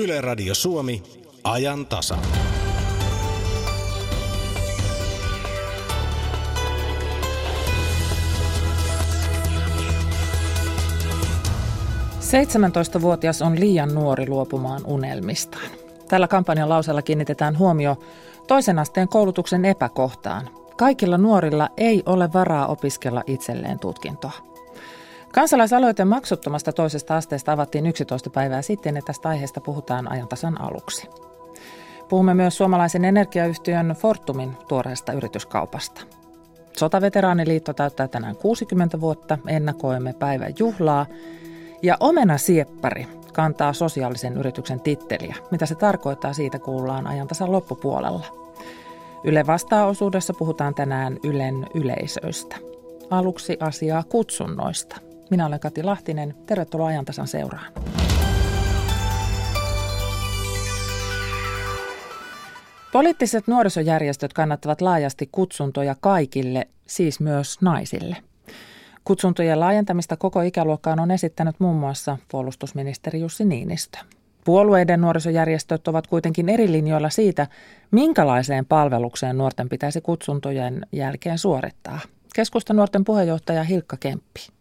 Yle Radio Suomi, ajan tasa. Seitsemäntoista-vuotias on liian nuori luopumaan unelmistaan. Tällä kampanjan lausella kiinnitetään huomio toisen asteen koulutuksen epäkohtaan. Kaikilla nuorilla ei ole varaa opiskella itselleen tutkintoa. Kansalaisaloite maksuttomasta toisesta asteesta avattiin 11 päivää sitten ja tästä aiheesta puhutaan ajantasan aluksi. Puhumme myös suomalaisen energiayhtiön Fortumin tuoreesta yrityskaupasta. Sotaveteraaniliitto täyttää tänään 60 vuotta, ennakoimme päivän juhlaa. Ja Omena Sieppari kantaa sosiaalisen yrityksen titteliä. Mitä se tarkoittaa, siitä kuullaan ajantasan loppupuolella. Yle vastaa-osuudessa puhutaan tänään Ylen yleisöistä. Aluksi asiaa kutsunnoista – minä olen Kati Lahtinen. Tervetuloa ajantasan seuraan. Poliittiset nuorisojärjestöt kannattavat laajasti kutsuntoja kaikille, siis myös naisille. Kutsuntojen laajentamista koko ikäluokkaan on esittänyt muun muassa puolustusministeri Jussi Niinistö. Puolueiden nuorisojärjestöt ovat kuitenkin eri linjoilla siitä, minkälaiseen palvelukseen nuorten pitäisi kutsuntojen jälkeen suorittaa. Keskusta nuorten puheenjohtaja Hilkka Kemppi.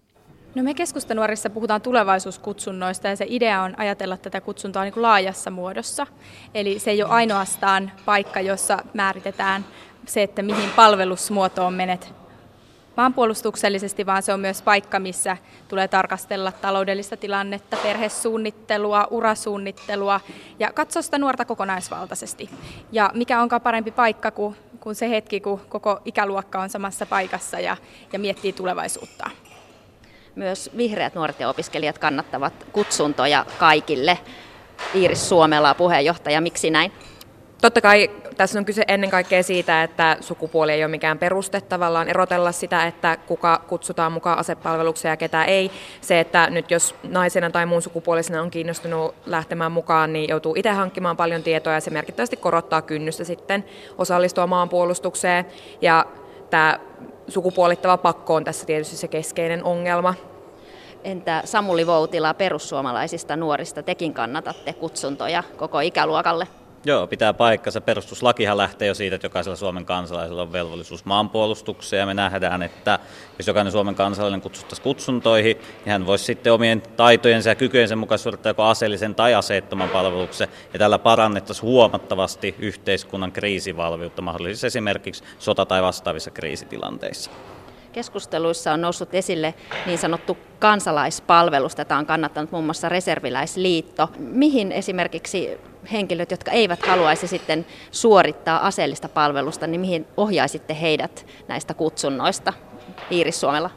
No me keskustanuorissa puhutaan tulevaisuuskutsunnoista ja se idea on ajatella tätä kutsuntaa niin kuin laajassa muodossa. Eli se ei ole ainoastaan paikka, jossa määritetään se, että mihin palvelusmuotoon menet maanpuolustuksellisesti, vaan se on myös paikka, missä tulee tarkastella taloudellista tilannetta, perhesuunnittelua, urasuunnittelua ja katsoa sitä nuorta kokonaisvaltaisesti. Ja mikä onkaan parempi paikka kuin, kuin se hetki, kun koko ikäluokka on samassa paikassa ja, ja miettii tulevaisuutta. Myös vihreät nuoret ja opiskelijat kannattavat kutsuntoja kaikille. Iiris Suomela, puheenjohtaja, miksi näin? Totta kai tässä on kyse ennen kaikkea siitä, että sukupuoli ei ole mikään peruste tavallaan erotella sitä, että kuka kutsutaan mukaan asepalvelukseen ja ketä ei. Se, että nyt jos naisena tai muun sukupuolisena on kiinnostunut lähtemään mukaan, niin joutuu itse hankkimaan paljon tietoa ja se merkittävästi korottaa kynnystä sitten osallistua maanpuolustukseen. Ja tämä sukupuolittava pakko on tässä tietysti se keskeinen ongelma. Entä Samuli Voutila perussuomalaisista nuorista, tekin kannatatte kutsuntoja koko ikäluokalle? Joo, pitää paikkansa. Perustuslakihan lähtee jo siitä, että jokaisella Suomen kansalaisella on velvollisuus maanpuolustukseen. Ja me nähdään, että jos jokainen Suomen kansalainen kutsuttaisiin kutsuntoihin, niin hän voisi sitten omien taitojensa ja kykyjensä mukaan suorittaa joko aseellisen tai aseettoman palveluksen. Ja tällä parannettaisiin huomattavasti yhteiskunnan kriisivalmiutta mahdollisesti esimerkiksi sota- tai vastaavissa kriisitilanteissa. Keskusteluissa on noussut esille niin sanottu kansalaispalvelus. Tätä on kannattanut muun muassa Reserviläisliitto. Mihin esimerkiksi henkilöt, jotka eivät haluaisi sitten suorittaa aseellista palvelusta, niin mihin ohjaisitte heidät näistä kutsunnoista? Iiris Suomella.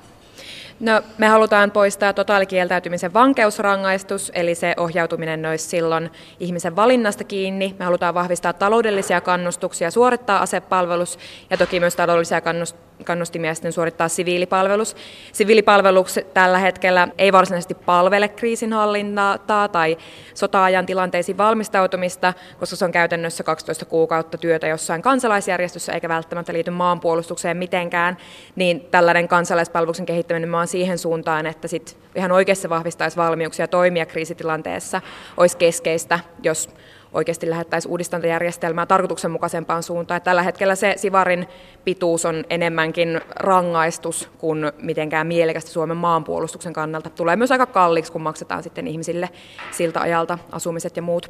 No, me halutaan poistaa totaalikieltäytymisen vankeusrangaistus, eli se ohjautuminen olisi silloin ihmisen valinnasta kiinni. Me halutaan vahvistaa taloudellisia kannustuksia suorittaa asepalvelus ja toki myös taloudellisia kannustuksia kannustimia sitten suorittaa siviilipalvelus. Siviilipalvelus tällä hetkellä ei varsinaisesti palvele kriisinhallintaa tai sota-ajan tilanteisiin valmistautumista, koska se on käytännössä 12 kuukautta työtä jossain kansalaisjärjestössä eikä välttämättä liity maanpuolustukseen mitenkään, niin tällainen kansalaispalveluksen kehittäminen on siihen suuntaan, että sit ihan oikeassa vahvistaisi valmiuksia toimia kriisitilanteessa, olisi keskeistä, jos oikeasti lähettäisiin uudistantajärjestelmää tarkoituksenmukaisempaan suuntaan. Että tällä hetkellä se Sivarin pituus on enemmänkin rangaistus kuin mitenkään mielekästä Suomen maanpuolustuksen kannalta. Tulee myös aika kalliiksi, kun maksetaan sitten ihmisille siltä ajalta asumiset ja muut.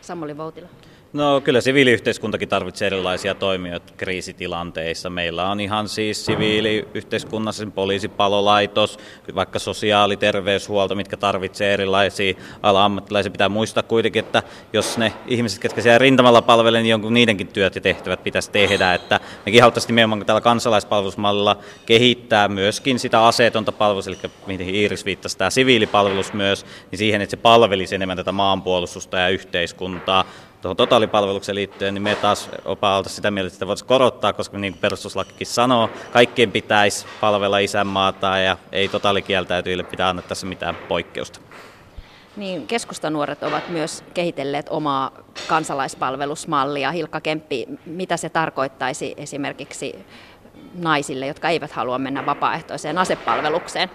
Samuli Voutila. No kyllä siviiliyhteiskuntakin tarvitsee erilaisia toimijoita kriisitilanteissa. Meillä on ihan siis siviiliyhteiskunnassa poliisipalolaitos, vaikka sosiaali- terveyshuolto, mitkä tarvitsee erilaisia ala-ammattilaisia. Pitää muistaa kuitenkin, että jos ne ihmiset, ketkä siellä rintamalla palvelee, niin jonkun niidenkin työt ja tehtävät pitäisi tehdä. Että mekin haluttaisiin nimenomaan tällä kansalaispalvelusmallilla kehittää myöskin sitä aseetonta palvelusta, eli mihin Iiris viittasi, tämä siviilipalvelus myös, niin siihen, että se palvelisi enemmän tätä maanpuolustusta ja yhteiskuntaa tuohon totaalipalvelukseen liittyen, niin me taas opa sitä mieltä, että voitaisiin korottaa, koska niin kuin perustuslakikin sanoo, kaikkien pitäisi palvella isänmaata ja ei totaalikieltäytyjille pitää antaa tässä mitään poikkeusta. Niin, keskustanuoret ovat myös kehitelleet omaa kansalaispalvelusmallia. Hilkka Kemppi, mitä se tarkoittaisi esimerkiksi naisille, jotka eivät halua mennä vapaaehtoiseen asepalvelukseen?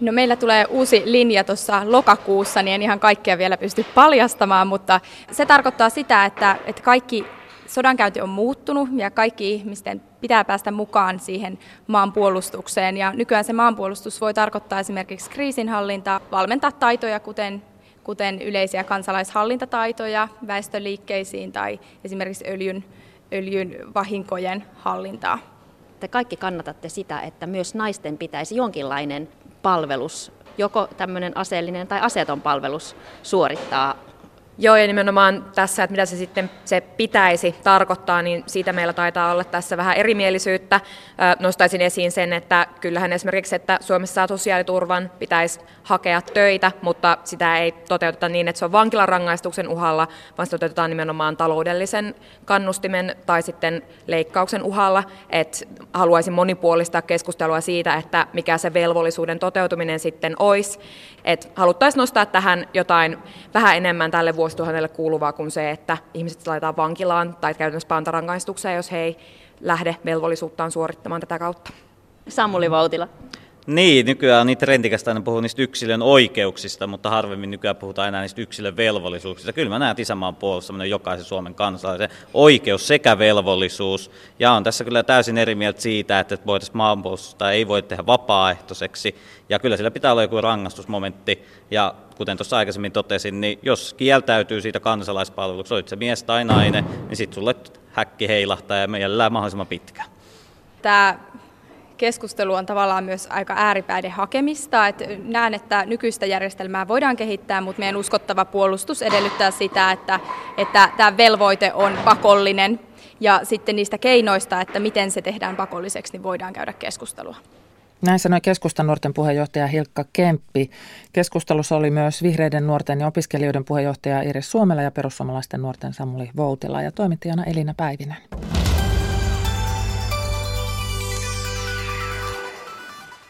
No meillä tulee uusi linja tuossa lokakuussa, niin en ihan kaikkea vielä pysty paljastamaan, mutta se tarkoittaa sitä, että, että kaikki sodankäynti on muuttunut ja kaikki ihmisten pitää päästä mukaan siihen maanpuolustukseen. Ja nykyään se maanpuolustus voi tarkoittaa esimerkiksi kriisinhallintaa, valmentaa taitoja, kuten, kuten yleisiä kansalaishallintataitoja väestöliikkeisiin tai esimerkiksi öljyn, öljyn vahinkojen hallintaa. Te kaikki kannatatte sitä, että myös naisten pitäisi jonkinlainen palvelus, joko tämmöinen aseellinen tai aseeton palvelus suorittaa Joo, ja nimenomaan tässä, että mitä se sitten se pitäisi tarkoittaa, niin siitä meillä taitaa olla tässä vähän erimielisyyttä. Nostaisin esiin sen, että kyllähän esimerkiksi, että Suomessa sosiaaliturvan pitäisi hakea töitä, mutta sitä ei toteuteta niin, että se on vankilarangaistuksen uhalla, vaan se toteutetaan nimenomaan taloudellisen kannustimen tai sitten leikkauksen uhalla. että haluaisin monipuolistaa keskustelua siitä, että mikä se velvollisuuden toteutuminen sitten olisi. Että haluttaisiin nostaa tähän jotain vähän enemmän tälle vuosituhannelle kuuluvaa kuin se, että ihmiset laitetaan vankilaan tai käytännössä pantarangaistukseen, jos he ei lähde velvollisuuttaan suorittamaan tätä kautta. Samuli Vautila. Niin, nykyään on niin trendikästä aina puhua niistä yksilön oikeuksista, mutta harvemmin nykyään puhutaan enää niistä yksilön velvollisuuksista. Kyllä mä näen isänmaan puolustaminen jokaisen Suomen kansalaisen oikeus sekä velvollisuus. Ja on tässä kyllä täysin eri mieltä siitä, että voitaisiin maanpuolustusta ei voi tehdä vapaaehtoiseksi. Ja kyllä sillä pitää olla joku rangaistusmomentti. Ja kuten tuossa aikaisemmin totesin, niin jos kieltäytyy siitä kansalaispalveluksesta, olit se mies tai nainen, niin sitten sulle häkki heilahtaa ja mielellään mahdollisimman pitkään. Tämä keskustelu on tavallaan myös aika ääripäiden hakemista. Et näen, että nykyistä järjestelmää voidaan kehittää, mutta meidän uskottava puolustus edellyttää sitä, että, että tämä velvoite on pakollinen ja sitten niistä keinoista, että miten se tehdään pakolliseksi, niin voidaan käydä keskustelua. Näin sanoi keskustan nuorten puheenjohtaja Hilkka Kemppi. Keskustelussa oli myös vihreiden nuorten ja opiskelijoiden puheenjohtaja Iris Suomela ja perussuomalaisten nuorten Samuli Voutila ja toimittajana Elina Päivinen.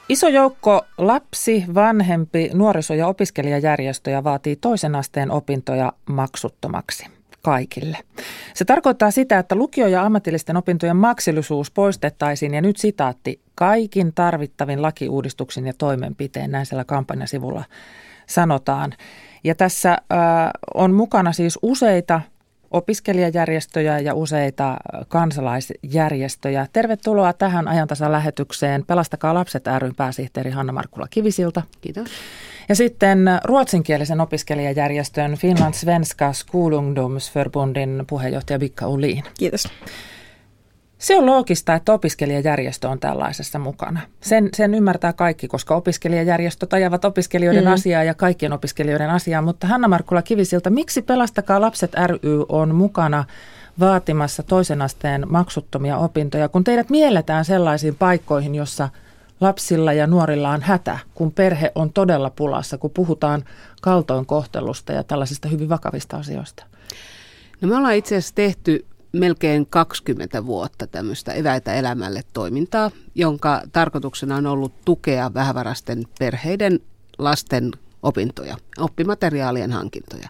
Iso joukko lapsi, vanhempi, nuoriso- ja opiskelijajärjestöjä vaatii toisen asteen opintoja maksuttomaksi kaikille. Se tarkoittaa sitä, että lukio- ja ammatillisten opintojen maksillisuus poistettaisiin ja nyt sitaatti kaikin tarvittavin lakiuudistuksin ja toimenpiteen, näin siellä kampanjasivulla sanotaan. Ja tässä äh, on mukana siis useita opiskelijajärjestöjä ja useita kansalaisjärjestöjä. Tervetuloa tähän ajantasan lähetykseen Pelastakaa lapset ryn pääsihteeri Hanna-Markkula Kivisilta. Kiitos. Ja sitten ruotsinkielisen opiskelijajärjestön Finland Svenska Skolungdomsförbundin puheenjohtaja Vikka Uliin. Kiitos. Se on loogista, että opiskelijajärjestö on tällaisessa mukana. Sen, sen ymmärtää kaikki, koska opiskelijajärjestöt ajavat opiskelijoiden mm. asiaa ja kaikkien opiskelijoiden asiaa. Mutta Hanna Markkula Kivisiltä, miksi Pelastakaa lapset ry on mukana vaatimassa toisen asteen maksuttomia opintoja, kun teidät mielletään sellaisiin paikkoihin, jossa lapsilla ja nuorilla on hätä, kun perhe on todella pulassa, kun puhutaan kaltoinkohtelusta ja tällaisista hyvin vakavista asioista? No me ollaan itse asiassa tehty melkein 20 vuotta tämmöistä eväitä elämälle toimintaa, jonka tarkoituksena on ollut tukea vähävarasten perheiden lasten opintoja, oppimateriaalien hankintoja.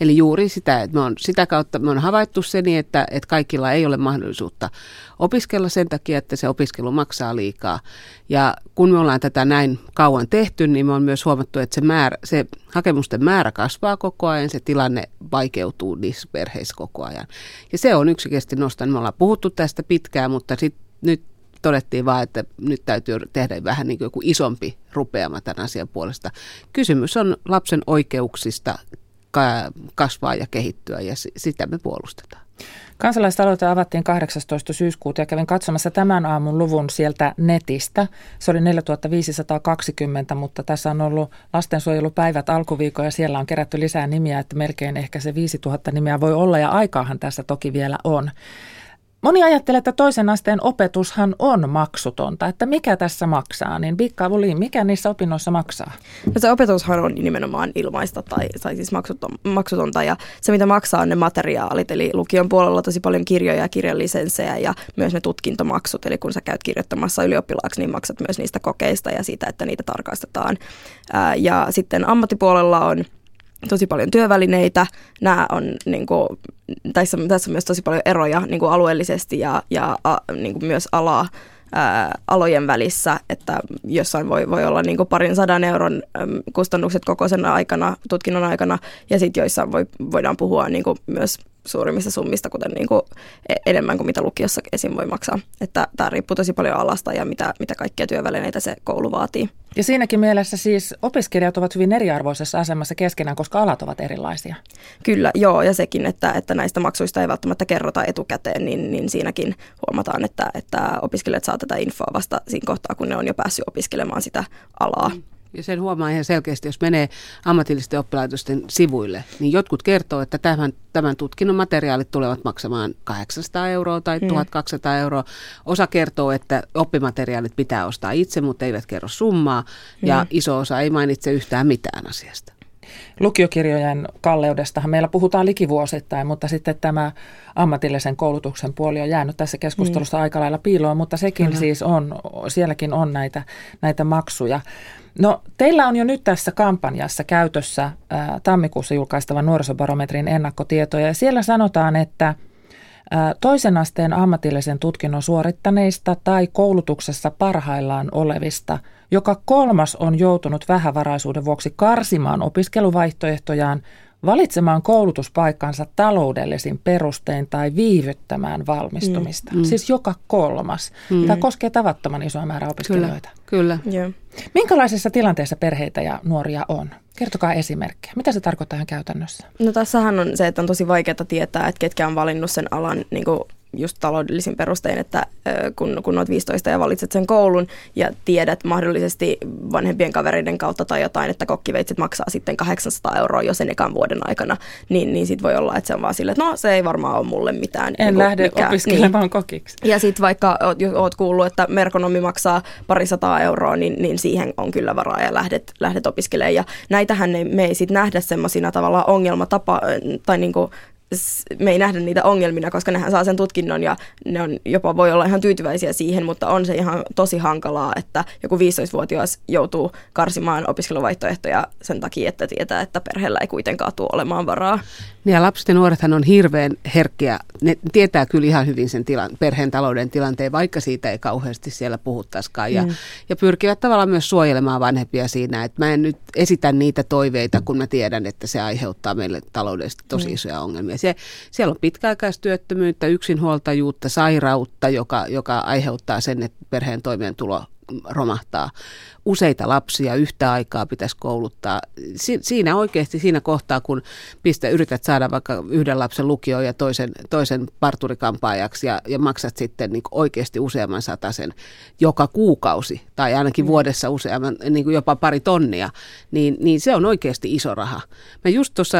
Eli juuri sitä, että me on, sitä kautta me on havaittu se niin, että, että kaikilla ei ole mahdollisuutta opiskella sen takia, että se opiskelu maksaa liikaa. Ja kun me ollaan tätä näin kauan tehty, niin me on myös huomattu, että se, määrä, se hakemusten määrä kasvaa koko ajan, se tilanne vaikeutuu niissä perheissä koko ajan. Ja se on yksinkertaisesti nostanut. Me ollaan puhuttu tästä pitkään, mutta sit, nyt todettiin vaan, että nyt täytyy tehdä vähän niin kuin joku isompi rupeama tämän asian puolesta. Kysymys on lapsen oikeuksista kasvaa ja kehittyä ja sitä me puolustetaan. Kansalaisaloite avattiin 18. syyskuuta ja kävin katsomassa tämän aamun luvun sieltä netistä. Se oli 4520, mutta tässä on ollut lastensuojelupäivät alkuviikko ja siellä on kerätty lisää nimiä, että melkein ehkä se 5000 nimeä voi olla ja aikaahan tässä toki vielä on. Moni ajattelee, että toisen asteen opetushan on maksutonta, että mikä tässä maksaa, niin Bikka mikä niissä opinnoissa maksaa? No se opetushan on nimenomaan ilmaista tai, tai siis maksutonta ja se mitä maksaa on ne materiaalit, eli lukion puolella tosi paljon kirjoja ja kirjallisensejä ja myös ne tutkintomaksut, eli kun sä käyt kirjoittamassa ylioppilaaksi, niin maksat myös niistä kokeista ja siitä, että niitä tarkastetaan. Ja sitten ammattipuolella on tosi paljon työvälineitä. Nämä on, niin kuin, tässä, tässä on myös tosi paljon eroja niin kuin alueellisesti ja, ja a, niin kuin myös alaa ää, alojen välissä, että jossain voi, voi olla niin parin sadan euron kustannukset koko sen aikana, tutkinnon aikana, ja sitten joissain voi, voidaan puhua niin myös suurimmista summista, kuten niin kuin e, enemmän kuin mitä lukiossa esim. voi maksaa. Että tämä riippuu tosi paljon alasta ja mitä, mitä kaikkia työvälineitä se koulu vaatii. Ja siinäkin mielessä siis opiskelijat ovat hyvin eriarvoisessa asemassa keskenään, koska alat ovat erilaisia. Kyllä, joo, ja sekin, että, että näistä maksuista ei välttämättä kerrota etukäteen, niin, niin siinäkin huomataan, että, että opiskelijat saa tätä infoa vasta siinä kohtaa, kun ne on jo päässyt opiskelemaan sitä alaa. Mm. Ja sen huomaa ihan selkeästi, jos menee ammatillisten oppilaitosten sivuille, niin jotkut kertoo, että tämän, tämän tutkinnon materiaalit tulevat maksamaan 800 euroa tai 1200 mm. euroa. Osa kertoo, että oppimateriaalit pitää ostaa itse, mutta eivät kerro summaa. Ja mm. iso osa ei mainitse yhtään mitään asiasta. Lukiokirjojen kalleudestahan meillä puhutaan likivuosittain, mutta sitten tämä ammatillisen koulutuksen puoli on jäänyt tässä keskustelussa mm. aika lailla piiloon, mutta sekin Kyllä. siis on, sielläkin on näitä, näitä maksuja. No teillä on jo nyt tässä kampanjassa käytössä ää, tammikuussa julkaistava nuorisobarometrin ennakkotietoja ja siellä sanotaan, että toisen asteen ammatillisen tutkinnon suorittaneista tai koulutuksessa parhaillaan olevista joka kolmas on joutunut vähävaraisuuden vuoksi karsimaan opiskeluvaihtoehtojaan valitsemaan koulutuspaikkansa taloudellisin perustein tai viivyttämään valmistumista. Mm, mm. Siis joka kolmas. Mm. Tämä koskee tavattoman isoa määrää opiskelijoita. Kyllä, kyllä. Yeah. Minkälaisessa tilanteessa perheitä ja nuoria on? Kertokaa esimerkkejä. Mitä se tarkoittaa ihan käytännössä? No tässähän on se, että on tosi vaikeaa tietää, että ketkä on valinnut sen alan niin kuin just taloudellisin perustein, että kun, kun olet 15 ja valitset sen koulun ja tiedät mahdollisesti vanhempien kavereiden kautta tai jotain, että kokkiveitsit maksaa sitten 800 euroa jo sen ekan vuoden aikana, niin, niin sitten voi olla, että se on vaan sille, että no se ei varmaan ole mulle mitään. En niin lähde mikä, opiskelemaan niin. kokiksi. Ja sitten vaikka oot, oot kuullut, että merkonomi maksaa parisataa euroa, niin, niin siihen on kyllä varaa ja lähdet, lähdet opiskelemaan. Ja näitähän ei, me ei sitten nähdä semmoisina tavallaan ongelmatapa tai niinku me ei nähdä niitä ongelmina, koska nehän saa sen tutkinnon ja ne on jopa voi olla ihan tyytyväisiä siihen, mutta on se ihan tosi hankalaa, että joku 15-vuotias joutuu karsimaan opiskeluvaihtoehtoja sen takia, että tietää, että perheellä ei kuitenkaan tule olemaan varaa. Niin ja lapset ja nuorethan on hirveän herkkiä. Ne tietää kyllä ihan hyvin sen tilan, perheen talouden tilanteen, vaikka siitä ei kauheasti siellä puhuttaisikaan. Ja, mm. ja pyrkivät tavallaan myös suojelemaan vanhempia siinä, että mä en nyt esitä niitä toiveita, kun mä tiedän, että se aiheuttaa meille taloudellisesti tosi mm. isoja ongelmia. Se, siellä on pitkäaikaistyöttömyyttä, yksinhuoltajuutta, sairautta, joka, joka aiheuttaa sen, että perheen toimeentulo romahtaa useita lapsia yhtä aikaa pitäisi kouluttaa. Si- siinä oikeasti siinä kohtaa, kun pistä, yrität saada vaikka yhden lapsen lukioon ja toisen, toisen parturikampaajaksi ja, ja maksat sitten niin oikeasti useamman sen joka kuukausi tai ainakin mm. vuodessa useamman, niin kuin jopa pari tonnia, niin, niin se on oikeasti iso raha. Mä just tuossa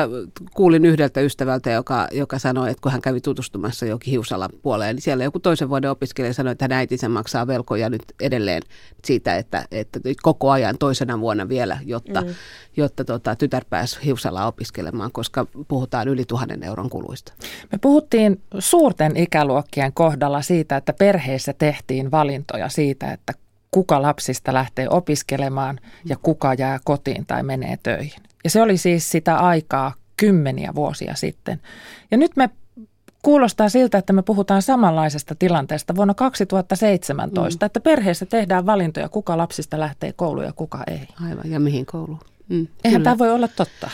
kuulin yhdeltä ystävältä, joka, joka sanoi, että kun hän kävi tutustumassa jokin Hiusalan puoleen, niin siellä joku toisen vuoden opiskelija sanoi, että hän äitinsä maksaa velkoja nyt edelleen siitä, että, että koko ajan toisena vuonna vielä, jotta, mm. jotta tota, tytär pääsi hiusalla opiskelemaan, koska puhutaan yli tuhannen euron kuluista. Me puhuttiin suurten ikäluokkien kohdalla siitä, että perheissä tehtiin valintoja siitä, että kuka lapsista lähtee opiskelemaan ja kuka jää kotiin tai menee töihin. Ja se oli siis sitä aikaa kymmeniä vuosia sitten. Ja nyt me kuulostaa siltä, että me puhutaan samanlaisesta tilanteesta vuonna 2017, mm. että perheessä tehdään valintoja, kuka lapsista lähtee kouluun ja kuka ei. Aivan, ja mihin kouluun. Mm, Eihän tämä voi olla totta.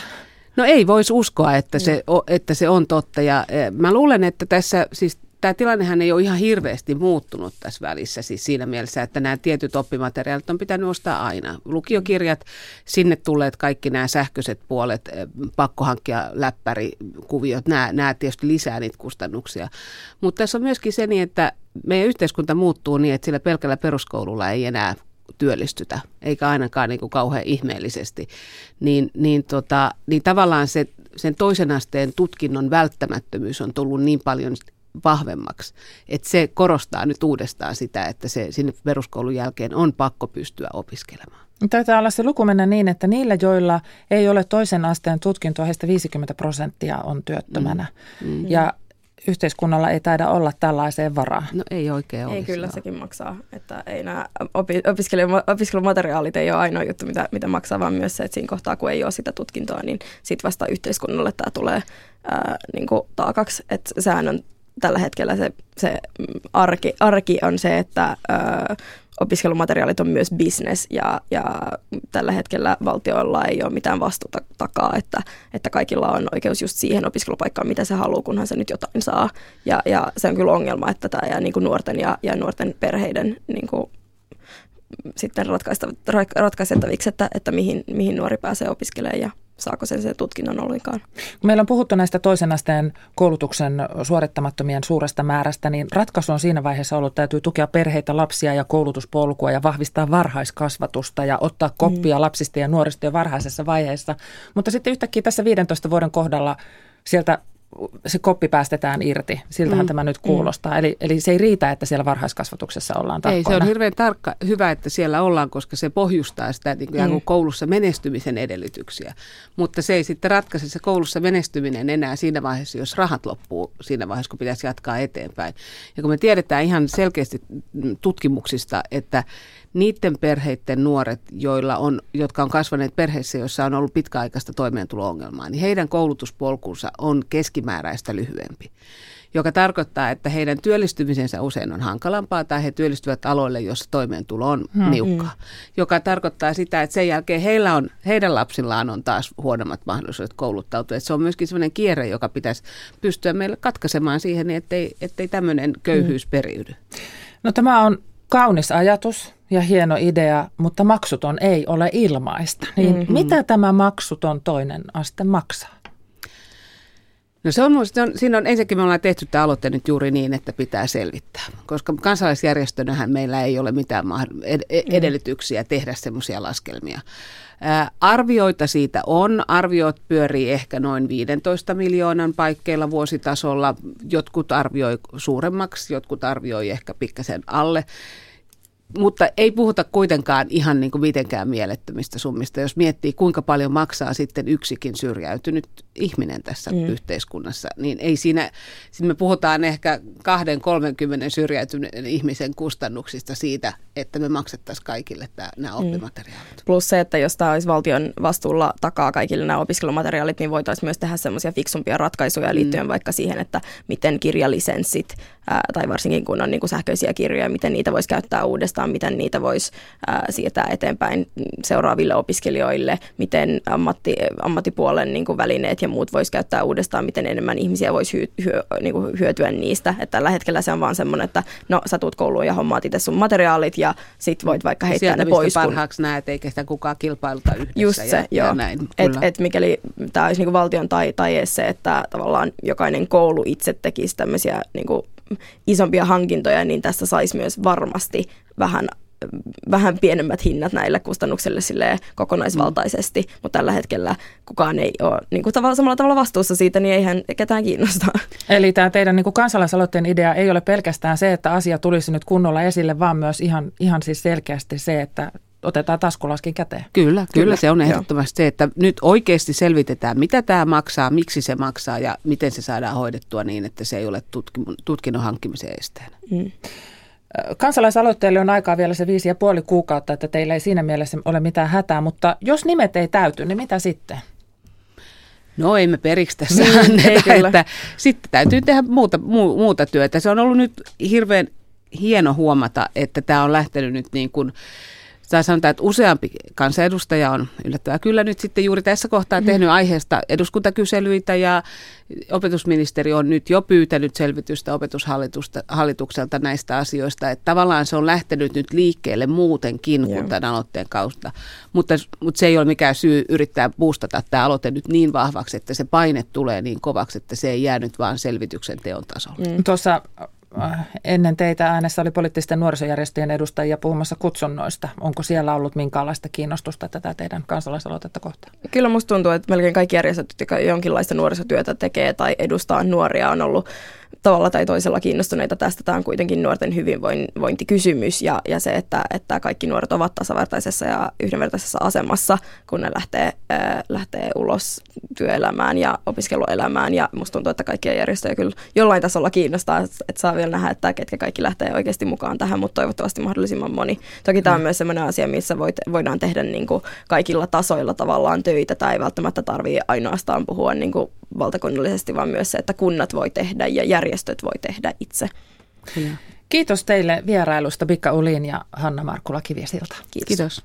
No ei voisi uskoa, että se, että se on totta. Ja e, mä luulen, että tässä siis tämä tilannehan ei ole ihan hirveästi muuttunut tässä välissä, siis siinä mielessä, että nämä tietyt oppimateriaalit on pitänyt ostaa aina. Lukiokirjat, sinne tulleet kaikki nämä sähköiset puolet, eh, pakko hankkia läppärikuviot, nämä, nämä tietysti lisää niitä kustannuksia. Mutta tässä on myöskin se niin, että meidän yhteiskunta muuttuu niin, että sillä pelkällä peruskoululla ei enää työllistytä, eikä ainakaan niin kuin kauhean ihmeellisesti, niin, niin, tota, niin tavallaan se, sen toisen asteen tutkinnon välttämättömyys on tullut niin paljon vahvemmaksi. Että se korostaa nyt uudestaan sitä, että se sinne peruskoulun jälkeen on pakko pystyä opiskelemaan. Taitaa olla se luku mennä niin, että niillä, joilla ei ole toisen asteen tutkintoa, heistä 50 prosenttia on työttömänä. Mm. Mm. Ja yhteiskunnalla ei taida olla tällaiseen varaa. No ei oikein ole. Ei kyllä sekin maksaa, että ei nämä opi- opiskelumateriaalit ei ole ainoa juttu, mitä, mitä maksaa, vaan myös se, että siinä kohtaa, kun ei ole sitä tutkintoa, niin sitten vasta yhteiskunnalle tämä tulee ää, niin kuin taakaksi, että sehän on tällä hetkellä se, se arki, arki on se, että ö, opiskelumateriaalit on myös business ja, ja tällä hetkellä valtioilla ei ole mitään vastuuta takaa, että, että kaikilla on oikeus just siihen opiskelupaikkaan, mitä se haluaa, kunhan se nyt jotain saa. Ja, ja se on kyllä ongelma, että tämä jää niin kuin nuorten ja, ja nuorten perheiden niin kuin sitten ratkaistaviksi, että, että mihin, mihin nuori pääsee opiskelemaan ja saako sen, sen tutkinnon ollenkaan. Meillä on puhuttu näistä toisen asteen koulutuksen suorittamattomien suuresta määrästä, niin ratkaisu on siinä vaiheessa ollut, että täytyy tukea perheitä, lapsia ja koulutuspolkua ja vahvistaa varhaiskasvatusta ja ottaa koppia mm. lapsista ja nuorista jo varhaisessa vaiheessa. Mutta sitten yhtäkkiä tässä 15 vuoden kohdalla sieltä se koppi päästetään irti. Siltähän mm, tämä nyt kuulostaa. Mm. Eli, eli se ei riitä, että siellä varhaiskasvatuksessa ollaan tarkkoina. Ei, se on hirveän tarkka, hyvä, että siellä ollaan, koska se pohjustaa sitä niin kuin mm. koulussa menestymisen edellytyksiä. Mutta se ei sitten ratkaise se koulussa menestyminen enää siinä vaiheessa, jos rahat loppuu siinä vaiheessa, kun pitäisi jatkaa eteenpäin. Ja kun me tiedetään ihan selkeästi tutkimuksista, että niiden perheiden nuoret, joilla on, jotka on kasvaneet perheissä, joissa on ollut pitkäaikaista toimeentulo-ongelmaa, niin heidän koulutuspolkunsa on keskimääräistä lyhyempi joka tarkoittaa, että heidän työllistymisensä usein on hankalampaa tai he työllistyvät aloille, joissa toimeentulo on hmm. niukkaa. Joka tarkoittaa sitä, että sen jälkeen heillä on, heidän lapsillaan on taas huonommat mahdollisuudet kouluttautua. Että se on myöskin sellainen kierre, joka pitäisi pystyä meille katkaisemaan siihen, ettei, ettei tämmöinen köyhyys hmm. periydy. No tämä on kaunis ajatus ja hieno idea, mutta maksuton ei ole ilmaista. Niin mm-hmm. mitä tämä maksuton toinen aste maksaa? No se on, se on, siinä on ensinnäkin me ollaan tehty tämä aloite nyt juuri niin, että pitää selvittää, koska kansalaisjärjestönähän meillä ei ole mitään ed- mm. edellytyksiä tehdä semmoisia laskelmia. Ää, arvioita siitä on. Arviot pyörii ehkä noin 15 miljoonan paikkeilla vuositasolla. Jotkut arvioi suuremmaksi, jotkut arvioi ehkä pikkasen alle mutta ei puhuta kuitenkaan ihan niin kuin mitenkään mielettömistä summista, jos miettii kuinka paljon maksaa sitten yksikin syrjäytynyt ihminen tässä mm. yhteiskunnassa, niin ei siinä, siinä me puhutaan ehkä 20-30 syrjäytyneen ihmisen kustannuksista siitä, että me maksettaisiin kaikille tämä, nämä mm. oppimateriaalit. Plus se, että jos tämä olisi valtion vastuulla takaa kaikille nämä opiskelumateriaalit, niin voitaisiin myös tehdä semmoisia fiksumpia ratkaisuja liittyen mm. vaikka siihen, että miten kirjalisenssit, ää, tai varsinkin kun on niin kuin sähköisiä kirjoja, miten niitä voisi käyttää uudestaan, miten niitä voisi ää, siirtää eteenpäin seuraaville opiskelijoille, miten ammatti, ammattipuolen niin kuin välineet ja muut voisi käyttää uudestaan, miten enemmän ihmisiä voisi hyö, hyö, niin kuin hyötyä niistä. Että tällä hetkellä se on vaan semmoinen, että no sä tuut kouluun ja hommaat itse sun materiaalit ja sit voit vaikka heittää Sieltä, ne pois. Sieltä parhaaksi kun... näet, eikä sitä kukaan kilpailuta yhdessä. Just se, ja, joo. Ja näin, et, et mikäli tämä olisi niin kuin valtion tai, tai se, että tavallaan jokainen koulu itse tekisi tämmöisiä niin kuin isompia hankintoja, niin tästä saisi myös varmasti vähän vähän pienemmät hinnat näille kustannuksille sille kokonaisvaltaisesti, mm. mutta tällä hetkellä kukaan ei ole niin kuin tavalla, samalla tavalla vastuussa siitä, niin eihän ketään kiinnosta. Eli tämä teidän niin kuin kansalaisaloitteen idea ei ole pelkästään se, että asia tulisi nyt kunnolla esille, vaan myös ihan, ihan siis selkeästi se, että otetaan taskulaskin käteen. Kyllä, kyllä, kyllä se on ehdottomasti Joo. se, että nyt oikeasti selvitetään, mitä tämä maksaa, miksi se maksaa ja miten se saadaan hoidettua niin, että se ei ole tutkinnon hankkimisen esteenä. Mm. Kansalaisaloitteelle on aikaa vielä se viisi ja puoli kuukautta, että teillä ei siinä mielessä ole mitään hätää, mutta jos nimet ei täyty, niin mitä sitten? No ei me periksi tässä niin, anneta, että sitten täytyy tehdä muuta, mu, muuta työtä. Se on ollut nyt hirveän hieno huomata, että tämä on lähtenyt nyt niin kuin tai sanotaan, että useampi kansanedustaja on yllättävää kyllä nyt sitten juuri tässä kohtaa mm. tehnyt aiheesta eduskuntakyselyitä ja opetusministeri on nyt jo pyytänyt selvitystä opetushallitukselta näistä asioista, että tavallaan se on lähtenyt nyt liikkeelle muutenkin kuin Joo. tämän aloitteen kautta, mutta, mutta se ei ole mikään syy yrittää boostata tämä aloite nyt niin vahvaksi, että se paine tulee niin kovaksi, että se ei jäänyt vaan selvityksen teon tasolle. Mm. Tuossa ennen teitä äänessä oli poliittisten nuorisojärjestöjen edustajia puhumassa kutsunnoista. Onko siellä ollut minkäänlaista kiinnostusta tätä teidän kansalaisaloitetta kohtaan? Kyllä musta tuntuu, että melkein kaikki järjestöt, jotka jonkinlaista nuorisotyötä tekee tai edustaa nuoria, on ollut tavalla tai toisella kiinnostuneita tästä. Tämä on kuitenkin nuorten hyvinvointikysymys ja, ja se, että, että kaikki nuoret ovat tasavertaisessa ja yhdenvertaisessa asemassa, kun ne lähtee, äh, lähtee ulos työelämään ja opiskeluelämään. Ja musta tuntuu, että kaikkia järjestöjä kyllä jollain tasolla kiinnostaa, että saa vielä nähdä, että ketkä kaikki lähtee oikeasti mukaan tähän, mutta toivottavasti mahdollisimman moni. Toki tämä on mm. myös sellainen asia, missä voit, voidaan tehdä niin kuin kaikilla tasoilla tavallaan töitä. Tai ei välttämättä tarvitse ainoastaan puhua niin kuin valtakunnallisesti, vaan myös se, että kunnat voi tehdä ja järjestöt voi tehdä itse. Kyllä. Kiitos teille vierailusta Bikka Ulin ja Hanna Markkula Kivisilta. Kiitos. Kiitos.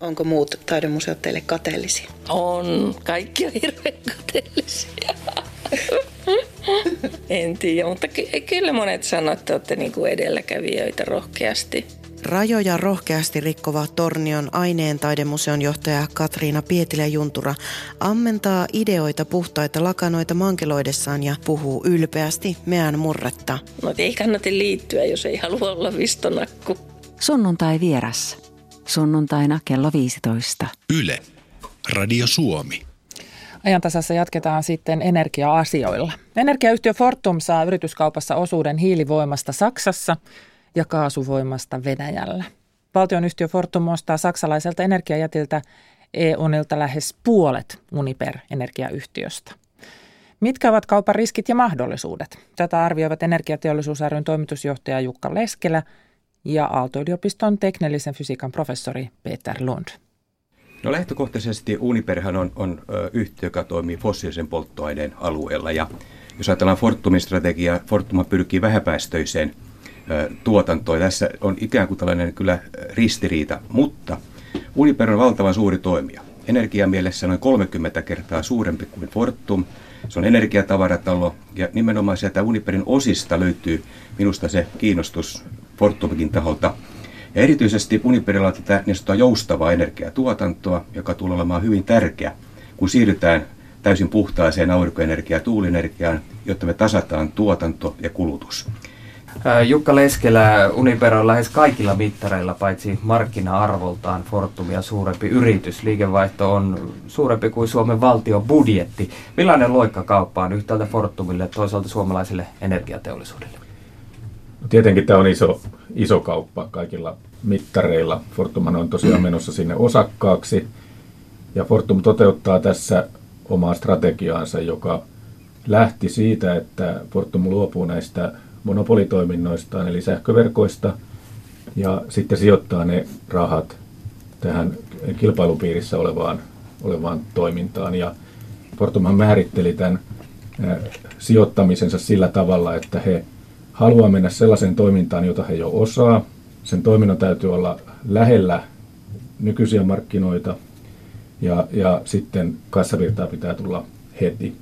Onko muut taidemuseot teille kateellisia? On. Kaikki on hirveän kateellisia. en tiedä, mutta ky- kyllä monet sanoo, että olette niinku edelläkävijöitä rohkeasti. Rajoja rohkeasti rikkova Tornion aineen taidemuseon johtaja Katriina Pietilä-Juntura ammentaa ideoita puhtaita lakanoita mankeloidessaan ja puhuu ylpeästi meän murretta. No ei kannata liittyä, jos ei halua olla vistonakku. Sunnuntai vieras. Sunnuntaina kello 15. Yle. Radio Suomi. Ajantasassa jatketaan sitten energia-asioilla. Energiayhtiö Fortum saa yrityskaupassa osuuden hiilivoimasta Saksassa ja kaasuvoimasta Venäjällä. Valtionyhtiö Fortum ostaa saksalaiselta energiajätiltä EUnilta lähes puolet Uniper-energiayhtiöstä. Mitkä ovat kaupan riskit ja mahdollisuudet? Tätä arvioivat Energiateollisuus ryn toimitusjohtaja Jukka Leskelä ja Aalto-yliopiston teknillisen fysiikan professori Peter Lund. No lähtökohtaisesti Uniperhan on, on yhtiö, joka toimii fossiilisen polttoaineen alueella. Ja jos ajatellaan Fortumin strategiaa, Fortuma pyrkii vähäpäästöiseen ö, tuotantoon. Tässä on ikään kuin tällainen kyllä ristiriita, mutta Uniper on valtavan suuri toimija. Energiamielessä noin 30 kertaa suurempi kuin Fortum. Se on energiatavaratalo ja nimenomaan sieltä Uniperin osista löytyy minusta se kiinnostus Fortumikin taholta ja erityisesti Uniperilla on tätä niin joustavaa energiatuotantoa, joka tulee olemaan hyvin tärkeä, kun siirrytään täysin puhtaaseen aurinkoenergiaan ja tuulienergiaan, jotta me tasataan tuotanto ja kulutus. Jukka Leskelä, Uniper on lähes kaikilla mittareilla, paitsi markkina-arvoltaan Fortumia suurempi yritys. Liikevaihto on suurempi kuin Suomen valtion budjetti. Millainen loikka kauppa on yhtäältä Fortumille ja toisaalta suomalaiselle energiateollisuudelle? No tietenkin tämä on iso, iso kauppa kaikilla mittareilla. Fortumhan on tosiaan menossa sinne osakkaaksi. Ja Fortum toteuttaa tässä omaa strategiaansa, joka lähti siitä, että Fortum luopuu näistä monopolitoiminnoistaan, eli sähköverkoista, ja sitten sijoittaa ne rahat tähän kilpailupiirissä olevaan, olevaan toimintaan. Ja Fortumhan määritteli tämän sijoittamisensa sillä tavalla, että he haluaa mennä sellaiseen toimintaan, jota he jo osaa. Sen toiminnan täytyy olla lähellä nykyisiä markkinoita ja, ja sitten kassavirtaa pitää tulla heti.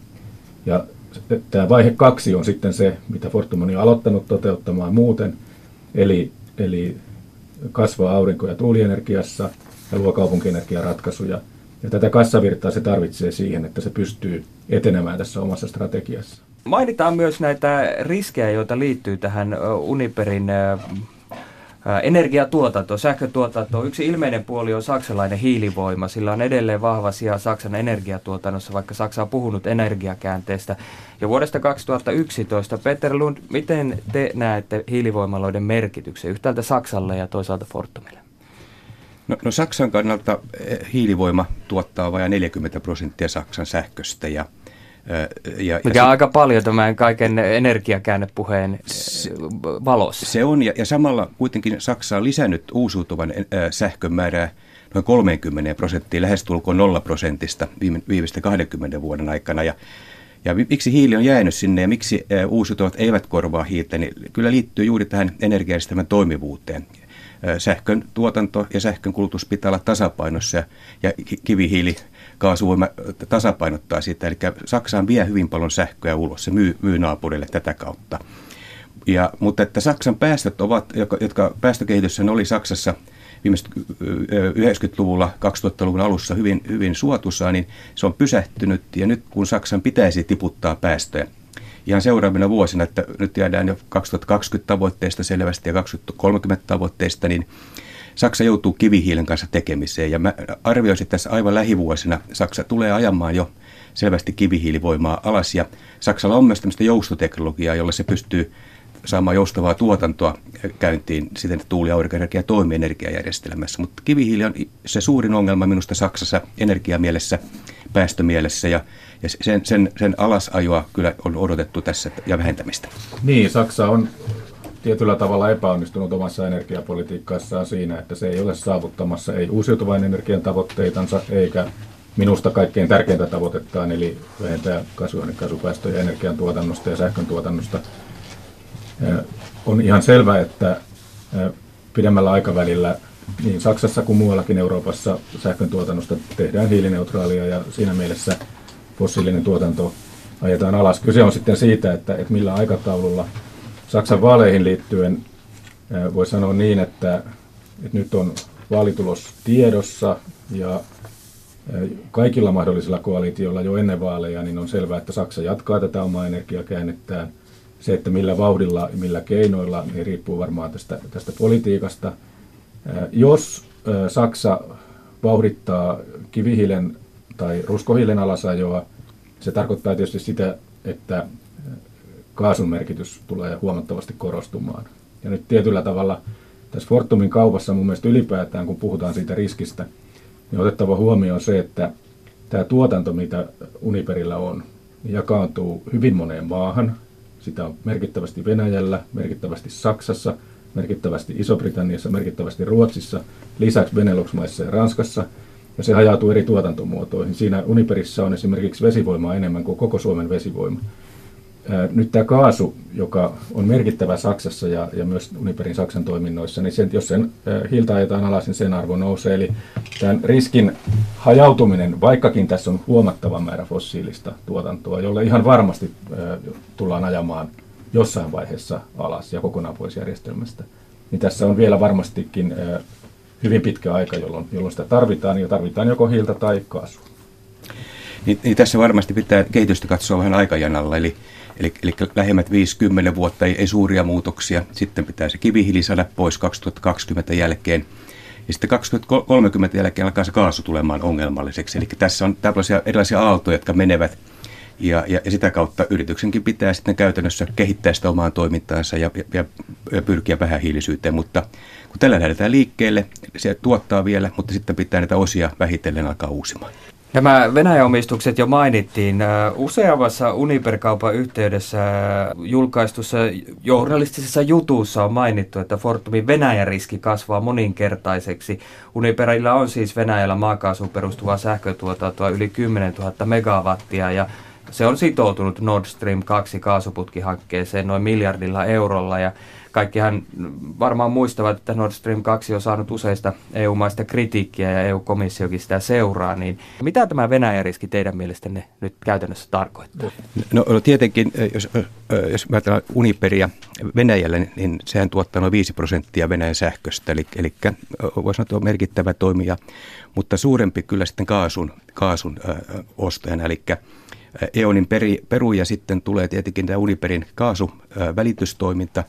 Ja tämä vaihe kaksi on sitten se, mitä Fortum on jo aloittanut toteuttamaan muuten, eli, eli kasvaa aurinko- ja tuulienergiassa ja luo kaupunkienergiaratkaisuja. Ja tätä kassavirtaa se tarvitsee siihen, että se pystyy etenemään tässä omassa strategiassa. Mainitaan myös näitä riskejä, joita liittyy tähän Uniperin energiatuotanto, sähkötuotanto. Yksi ilmeinen puoli on saksalainen hiilivoima. Sillä on edelleen vahva sija Saksan energiatuotannossa, vaikka Saksa on puhunut energiakäänteestä. Ja vuodesta 2011, Peter Lund, miten te näette hiilivoimaloiden merkityksen yhtäältä Saksalle ja toisaalta Fortumille? No, no Saksan kannalta hiilivoima tuottaa vain 40 prosenttia Saksan sähköstä ja ja, Mikä ja on aika paljon tämän kaiken energiakäännepuheen valossa. Se on, ja, ja samalla kuitenkin Saksa on lisännyt uusiutuvan äh, sähkön määrää noin 30 prosenttia, lähestulkoon nolla prosentista viime, viimeisten 20 vuoden aikana. Ja, ja miksi hiili on jäänyt sinne ja miksi uusiutuvat eivät korvaa hiiltä, niin kyllä liittyy juuri tähän energiajärjestelmän toimivuuteen. Sähkön tuotanto ja sähkön kulutus pitää olla tasapainossa ja, ja kivihiili kaasuvoima tasapainottaa sitä. Eli Saksaan vie hyvin paljon sähköä ulos, se myy, myy naapurille tätä kautta. Ja, mutta että Saksan päästöt ovat, jotka, jotka päästökehitys oli Saksassa viimeiset 90-luvulla, 2000-luvun alussa hyvin, hyvin suotuisaa, niin se on pysähtynyt ja nyt kun Saksan pitäisi tiputtaa päästöjä ihan seuraavina vuosina, että nyt jäädään jo 2020 tavoitteista selvästi ja 2030 tavoitteista, niin Saksa joutuu kivihiilen kanssa tekemiseen ja mä arvioisin, että tässä aivan lähivuosina Saksa tulee ajamaan jo selvästi kivihiilivoimaa alas ja Saksalla on myös tämmöistä joustoteknologiaa, jolla se pystyy saamaan joustavaa tuotantoa käyntiin siten, että tuuli- ja aurinkoenergia toimii energiajärjestelmässä. Mutta kivihiili on se suurin ongelma minusta Saksassa energiamielessä, päästömielessä ja, ja sen, sen, sen alasajoa kyllä on odotettu tässä ja vähentämistä. Niin, Saksa on tietyllä tavalla epäonnistunut omassa energiapolitiikassaan siinä, että se ei ole saavuttamassa ei uusiutuvan energian tavoitteitansa eikä minusta kaikkein tärkeintä tavoitettaan, eli vähentää kasvihuonekaasupäästöjä energiantuotannosta ja sähkön tuotannosta. On ihan selvää, että pidemmällä aikavälillä niin Saksassa kuin muuallakin Euroopassa sähkön tuotannosta tehdään hiilineutraalia ja siinä mielessä fossiilinen tuotanto ajetaan alas. Kyse on sitten siitä, että, että millä aikataululla Saksan vaaleihin liittyen voi sanoa niin, että, että nyt on vaalitulos tiedossa ja kaikilla mahdollisilla koalitioilla jo ennen vaaleja, niin on selvää, että Saksa jatkaa tätä omaa energiakäännettään. Se, että millä vauhdilla ja millä keinoilla, niin riippuu varmaan tästä, tästä politiikasta. Jos Saksa vauhdittaa kivihiilen tai ruskohiilen alasajoa, se tarkoittaa tietysti sitä, että kaasun merkitys tulee huomattavasti korostumaan. Ja nyt tietyllä tavalla tässä Fortumin kaupassa mun mielestä ylipäätään, kun puhutaan siitä riskistä, niin otettava huomioon se, että tämä tuotanto, mitä Uniperillä on, niin jakaantuu hyvin moneen maahan. Sitä on merkittävästi Venäjällä, merkittävästi Saksassa, merkittävästi Iso-Britanniassa, merkittävästi Ruotsissa, lisäksi Benelux-maissa ja Ranskassa. Ja se hajautuu eri tuotantomuotoihin. Siinä Uniperissä on esimerkiksi vesivoimaa enemmän kuin koko Suomen vesivoima nyt tämä kaasu, joka on merkittävä Saksassa ja, ja myös Uniperin Saksan toiminnoissa, niin sen, jos sen hiiltä ajetaan alas, niin sen arvo nousee. Eli tämän riskin hajautuminen, vaikkakin tässä on huomattava määrä fossiilista tuotantoa, jolle ihan varmasti tullaan ajamaan jossain vaiheessa alas ja kokonaan pois järjestelmästä, niin tässä on vielä varmastikin hyvin pitkä aika, jolloin, jolloin sitä tarvitaan, ja tarvitaan joko hiiltä tai kaasua. Niin, niin tässä varmasti pitää kehitystä katsoa vähän aikajanalla, eli Eli, eli lähemmät 50 vuotta ei, ei suuria muutoksia. Sitten pitää se kivihiili saada pois 2020 jälkeen. Ja sitten 2030 jälkeen alkaa se kaasu tulemaan ongelmalliseksi. Eli tässä on tällaisia erilaisia aaltoja, jotka menevät. Ja, ja, ja sitä kautta yrityksenkin pitää sitten käytännössä kehittää sitä omaa toimintaansa ja, ja, ja pyrkiä vähähiilisyyteen. Mutta kun tällä lähdetään liikkeelle, se tuottaa vielä, mutta sitten pitää näitä osia vähitellen alkaa uusimaan. Nämä Venäjä-omistukset jo mainittiin. Useammassa Uniper-kaupan yhteydessä julkaistussa journalistisessa jutussa on mainittu, että Fortumin Venäjä-riski kasvaa moninkertaiseksi. Uniperillä on siis Venäjällä maakaasuun perustuvaa sähkötuotantoa yli 10 000 megawattia ja se on sitoutunut Nord Stream 2 kaasuputkihankkeeseen noin miljardilla eurolla ja kaikkihan varmaan muistavat, että Nord Stream 2 on saanut useista EU-maista kritiikkiä ja EU-komissiokin sitä seuraa, niin mitä tämä Venäjän riski teidän mielestänne nyt käytännössä tarkoittaa? No, no tietenkin, jos, jos ajatellaan Uniperia Venäjällä, niin sehän tuottaa noin 5 prosenttia Venäjän sähköstä, eli, eli voisi sanoa, että on merkittävä toimija, mutta suurempi kyllä sitten kaasun, kaasun äh, ostajana, eli EONin peri, peru ja sitten tulee tietenkin tämä Uniperin kaasuvälitystoiminta,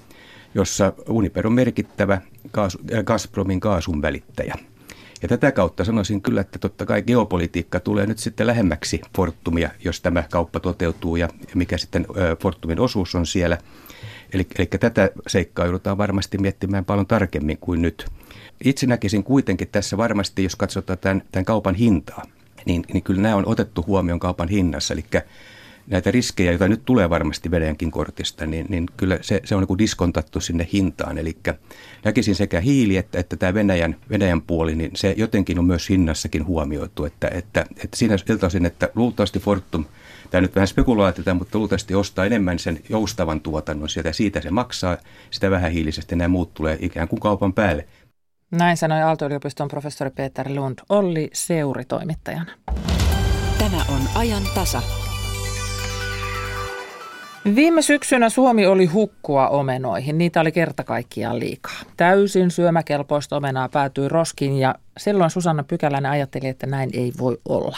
jossa Uniper on merkittävä kaasu, äh, Gazpromin kaasun välittäjä. Ja tätä kautta sanoisin kyllä, että totta kai geopolitiikka tulee nyt sitten lähemmäksi Fortumia, jos tämä kauppa toteutuu ja mikä sitten Fortumin osuus on siellä. Eli, eli tätä seikkaa joudutaan varmasti miettimään paljon tarkemmin kuin nyt. Itse näkisin kuitenkin tässä varmasti, jos katsotaan tämän, tämän kaupan hintaa, niin, niin kyllä nämä on otettu huomioon kaupan hinnassa. Eli näitä riskejä, joita nyt tulee varmasti Venäjänkin kortista, niin, niin kyllä se, se on niin diskontattu sinne hintaan. Eli näkisin sekä hiili että, että tämä Venäjän, Venäjän puoli, niin se jotenkin on myös hinnassakin huomioitu. Että, että, että siinä iltaisin, että luultavasti Fortum, tämä nyt vähän spekulaatiota, mutta luultavasti ostaa enemmän sen joustavan tuotannon sieltä, siitä se maksaa, sitä vähähiilisestä nämä muut tulee ikään kuin kaupan päälle. Näin sanoi Aalto-yliopiston professori Peter Lund Olli Seuri toimittajana. Tämä on ajan tasa. Viime syksynä Suomi oli hukkua omenoihin. Niitä oli kerta kaikkiaan liikaa. Täysin syömäkelpoista omenaa päätyi roskiin ja silloin Susanna Pykäläinen ajatteli, että näin ei voi olla.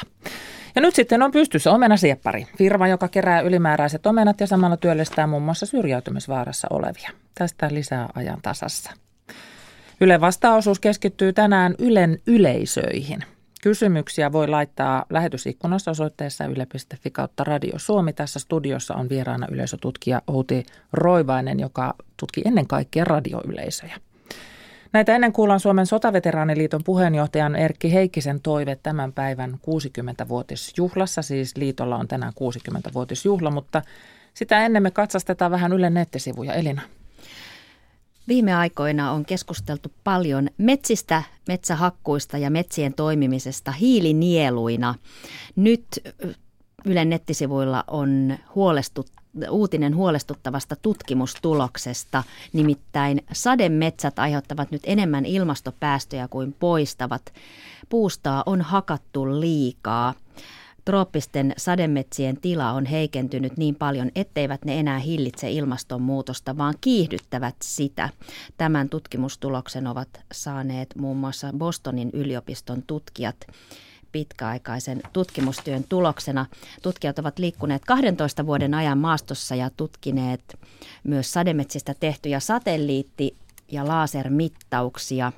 Ja nyt sitten on pystyssä omenasieppari, firma, joka kerää ylimääräiset omenat ja samalla työllistää muun muassa syrjäytymisvaarassa olevia. Tästä lisää ajan tasassa. Yle vastaosuus keskittyy tänään Ylen yleisöihin. Kysymyksiä voi laittaa lähetysikkunassa osoitteessa yle.fi kautta Radio Suomi. Tässä studiossa on vieraana yleisötutkija Outi Roivainen, joka tutki ennen kaikkea radioyleisöjä. Näitä ennen kuullaan Suomen sotaveteraaniliiton puheenjohtajan Erkki Heikkisen toive tämän päivän 60-vuotisjuhlassa. Siis liitolla on tänään 60-vuotisjuhla, mutta sitä ennen me katsastetaan vähän Ylen nettisivuja. Elina. Viime aikoina on keskusteltu paljon metsistä, metsähakkuista ja metsien toimimisesta hiilinieluina. Nyt Ylen nettisivuilla on huolestut, uutinen huolestuttavasta tutkimustuloksesta, nimittäin sademetsät aiheuttavat nyt enemmän ilmastopäästöjä kuin poistavat. Puustaa on hakattu liikaa. Trooppisten sademetsien tila on heikentynyt niin paljon, etteivät ne enää hillitse ilmastonmuutosta, vaan kiihdyttävät sitä. Tämän tutkimustuloksen ovat saaneet muun muassa Bostonin yliopiston tutkijat pitkäaikaisen tutkimustyön tuloksena. Tutkijat ovat liikkuneet 12 vuoden ajan maastossa ja tutkineet myös sademetsistä tehtyjä satelliitti- ja lasermittauksia.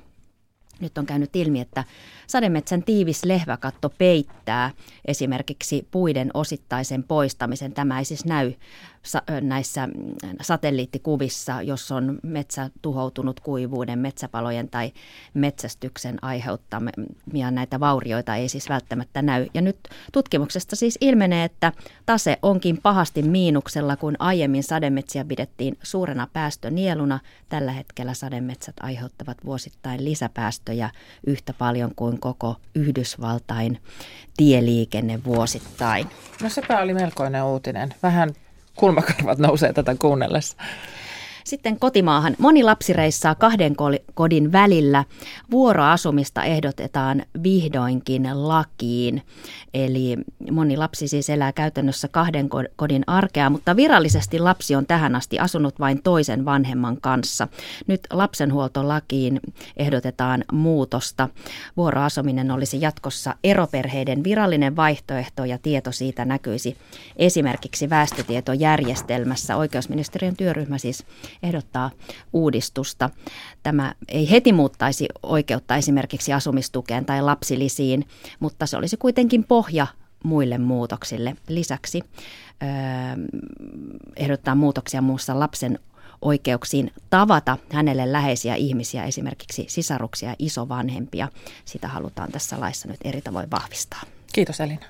Nyt on käynyt ilmi, että Sademetsän tiivis lehväkatto peittää esimerkiksi puiden osittaisen poistamisen. Tämä ei siis näy näissä mm, satelliittikuvissa, jos on metsä tuhoutunut kuivuuden, metsäpalojen tai metsästyksen aiheuttamia näitä vaurioita ei siis välttämättä näy. Ja nyt tutkimuksesta siis ilmenee, että tase onkin pahasti miinuksella, kun aiemmin sademetsiä pidettiin suurena päästönieluna. Tällä hetkellä sademetsät aiheuttavat vuosittain lisäpäästöjä yhtä paljon kuin koko Yhdysvaltain tieliikenne vuosittain. No sepä oli melkoinen uutinen. Vähän kulmakarvat nousee tätä kuunnellessa. Sitten kotimaahan. Moni lapsi reissaa kahden kodin välillä. Vuoroasumista ehdotetaan vihdoinkin lakiin. Eli moni lapsi siis elää käytännössä kahden kodin arkea, mutta virallisesti lapsi on tähän asti asunut vain toisen vanhemman kanssa. Nyt lapsenhuoltolakiin ehdotetaan muutosta. Vuoroasuminen olisi jatkossa eroperheiden virallinen vaihtoehto ja tieto siitä näkyisi esimerkiksi väestötietojärjestelmässä. Oikeusministeriön työryhmä siis ehdottaa uudistusta. Tämä ei heti muuttaisi oikeutta esimerkiksi asumistukeen tai lapsilisiin, mutta se olisi kuitenkin pohja muille muutoksille. Lisäksi öö, ehdottaa muutoksia muussa lapsen oikeuksiin tavata hänelle läheisiä ihmisiä, esimerkiksi sisaruksia ja isovanhempia. Sitä halutaan tässä laissa nyt eri tavoin vahvistaa. Kiitos Elina.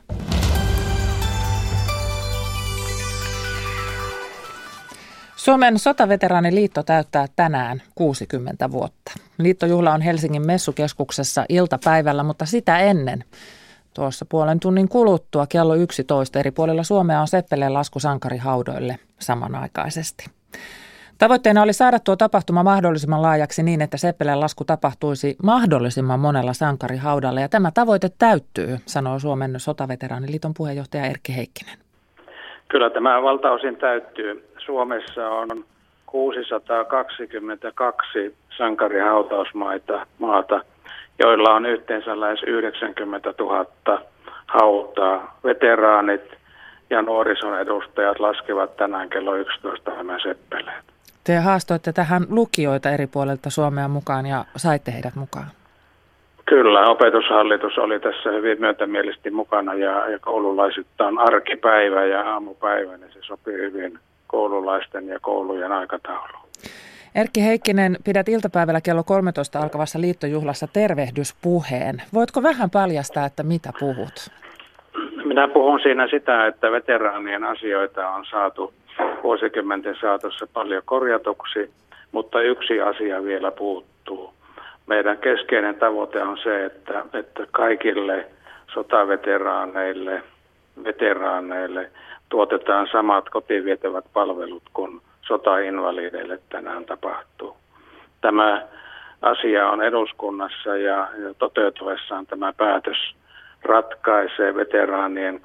Suomen sotaveteraaniliitto täyttää tänään 60 vuotta. Liittojuhla on Helsingin messukeskuksessa iltapäivällä, mutta sitä ennen tuossa puolen tunnin kuluttua kello 11 eri puolilla Suomea on Seppeleen lasku sankarihaudoille samanaikaisesti. Tavoitteena oli saada tuo tapahtuma mahdollisimman laajaksi niin, että Seppeleen lasku tapahtuisi mahdollisimman monella sankarihaudalla. Ja tämä tavoite täyttyy, sanoo Suomen sotaveteraaniliiton puheenjohtaja Erkki Heikkinen. Kyllä tämä valtaosin täyttyy. Suomessa on 622 sankarihautausmaita maata, joilla on yhteensä lähes 90 000 hautaa. Veteraanit ja nuorison edustajat laskevat tänään kello 11 nämä seppeleet. Te haastoitte tähän lukijoita eri puolilta Suomea mukaan ja saitte heidät mukaan. Kyllä, opetushallitus oli tässä hyvin myötämielisesti mukana ja, ja koululaisittain arkipäivä ja aamupäivä, niin se sopii hyvin koululaisten ja koulujen aikataulu. Erkki Heikkinen, pidät iltapäivällä kello 13 alkavassa liittojuhlassa tervehdyspuheen. Voitko vähän paljastaa, että mitä puhut? Minä puhun siinä sitä, että veteraanien asioita on saatu vuosikymmenten saatossa paljon korjatuksi, mutta yksi asia vielä puuttuu. Meidän keskeinen tavoite on se, että, että kaikille sotaveteraaneille, veteraaneille tuotetaan samat kotiin vietävät palvelut kuin sotainvalideille tänään tapahtuu. Tämä asia on eduskunnassa ja, toteutuessaan tämä päätös ratkaisee veteraanien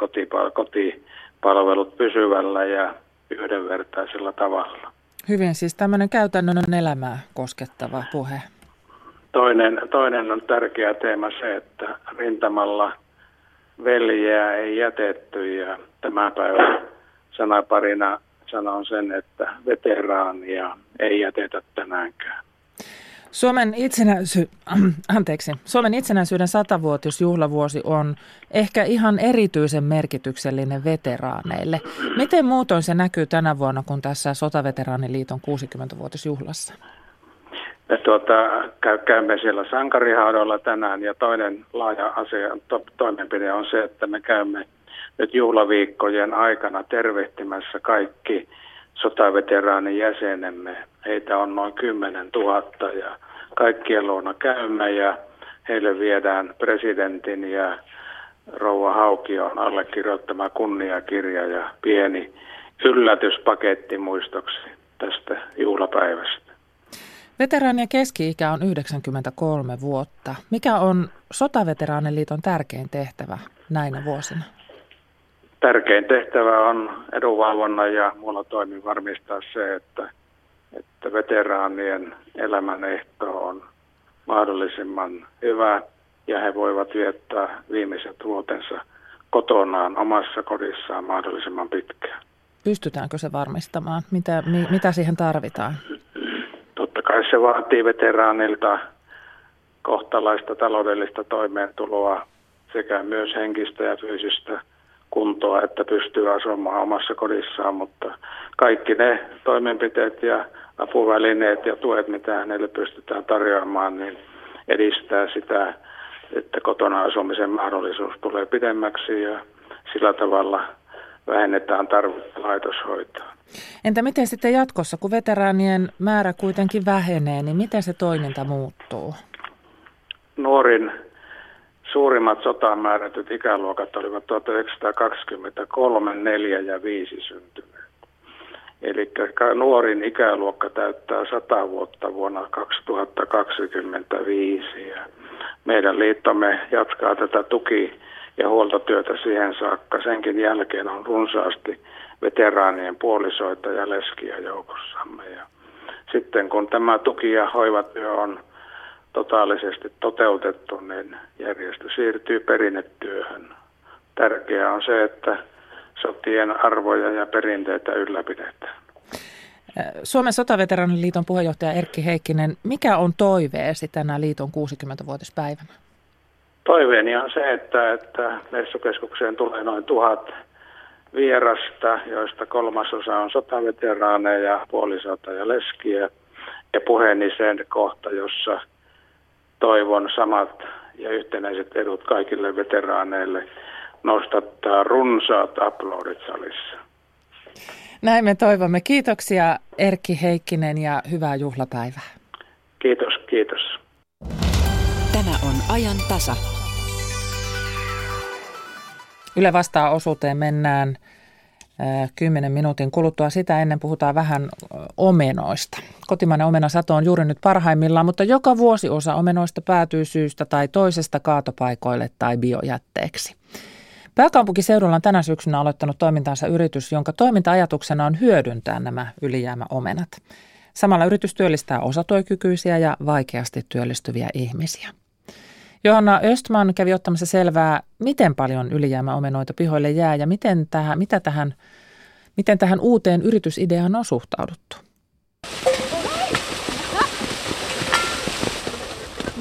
kotipalvelut pysyvällä ja yhdenvertaisella tavalla. Hyvin, siis tämmöinen käytännön elämää koskettava puhe. Toinen, toinen on tärkeä teema se, että rintamalla veljeä ei jätetty ja tämä päivä sanaparina sanon sen, että veteraania ei jätetä tänäänkään. Suomen, itsenäisy- Anteeksi. Suomen itsenäisyyden satavuotisjuhlavuosi on ehkä ihan erityisen merkityksellinen veteraaneille. Miten muutoin se näkyy tänä vuonna, kun tässä Sotaveteraaniliiton 60-vuotisjuhlassa? Me tuota, käymme siellä sankarihaudolla tänään ja toinen laaja asia, to, toimenpide on se, että me käymme nyt juhlaviikkojen aikana tervehtimässä kaikki sotaveteraanin jäsenemme. Heitä on noin 10 000 ja kaikkien luona käymme ja heille viedään presidentin ja Rouva Haukion allekirjoittama kunniakirja ja pieni yllätyspaketti muistoksi tästä juhlapäivästä. Veteraanien keski-ikä on 93 vuotta. Mikä on Sotaveteraaniliiton tärkein tehtävä näinä vuosina? Tärkein tehtävä on edunvalvonnan ja muulla toimin varmistaa se, että, että veteraanien elämän ehto on mahdollisimman hyvä ja he voivat viettää viimeiset vuotensa kotonaan omassa kodissaan mahdollisimman pitkään. Pystytäänkö se varmistamaan? Mitä, mi, mitä siihen tarvitaan? Kai se vaatii veteraanilta kohtalaista taloudellista toimeentuloa sekä myös henkistä ja fyysistä kuntoa, että pystyy asumaan omassa kodissaan, mutta kaikki ne toimenpiteet ja apuvälineet ja tuet, mitä hänelle pystytään tarjoamaan, niin edistää sitä, että kotona asumisen mahdollisuus tulee pidemmäksi ja sillä tavalla vähennetään tarvetta laitoshoitoa. Entä miten sitten jatkossa, kun veteraanien määrä kuitenkin vähenee, niin miten se toiminta muuttuu? Nuorin suurimmat sotaan määrätyt ikäluokat olivat 1923, 4 ja 5 syntyneet. Eli nuorin ikäluokka täyttää 100 vuotta vuonna 2025 ja meidän liittomme jatkaa tätä tuki- ja huoltotyötä siihen saakka. Senkin jälkeen on runsaasti veteraanien puolisoita ja leskiä joukossamme. Ja sitten kun tämä tuki- ja hoivatyö on totaalisesti toteutettu, niin järjestö siirtyy perinnetyöhön. Tärkeää on se, että sotien arvoja ja perinteitä ylläpidetään. Suomen sotaveteraniliiton puheenjohtaja Erkki Heikkinen, mikä on toiveesi tänä liiton 60-vuotispäivänä? Toiveeni on se, että, että messukeskukseen tulee noin tuhat vierasta, joista kolmasosa on sotaveteraaneja, puolisota ja leskiä. Ja puheeni sen kohta, jossa toivon samat ja yhtenäiset edut kaikille veteraaneille nostattaa runsaat aplodit salissa. Näin me toivomme. Kiitoksia Erkki Heikkinen ja hyvää juhlapäivää. Kiitos, kiitos. On ajan tasa. Yle vastaa osuuteen mennään 10 minuutin kuluttua. Sitä ennen puhutaan vähän omenoista. Kotimainen omenasato on juuri nyt parhaimmillaan, mutta joka vuosi osa omenoista päätyy syystä tai toisesta kaatopaikoille tai biojätteeksi. Pääkaupunkiseudulla on tänä syksynä aloittanut toimintansa yritys, jonka toiminta-ajatuksena on hyödyntää nämä ylijäämäomenat. Samalla yritys työllistää osatyökykyisiä ja vaikeasti työllistyviä ihmisiä. Johanna Östman kävi ottamassa selvää, miten paljon ylijäämäomenoita pihoille jää ja miten tähän, mitä tähän, miten tähän uuteen yritysideaan on suhtauduttu.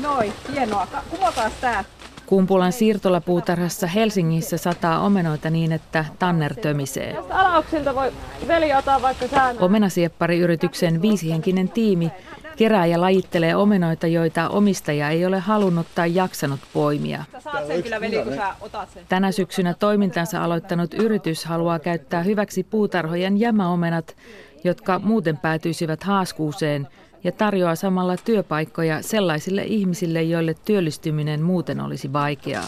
Noin, hienoa. Kuvataan tämä. Kumpulan siirtolapuutarhassa Helsingissä sataa omenoita niin, että tanner tömisee. Tästä alauksilta voi veli ottaa vaikka sään. Omenasieppariyrityksen viisihenkinen tiimi kerää ja lajittelee omenoita, joita omistaja ei ole halunnut tai jaksanut poimia. Tänä syksynä toimintansa aloittanut yritys haluaa käyttää hyväksi puutarhojen jämäomenat, jotka muuten päätyisivät haaskuuseen – ja tarjoaa samalla työpaikkoja sellaisille ihmisille, joille työllistyminen muuten olisi vaikeaa.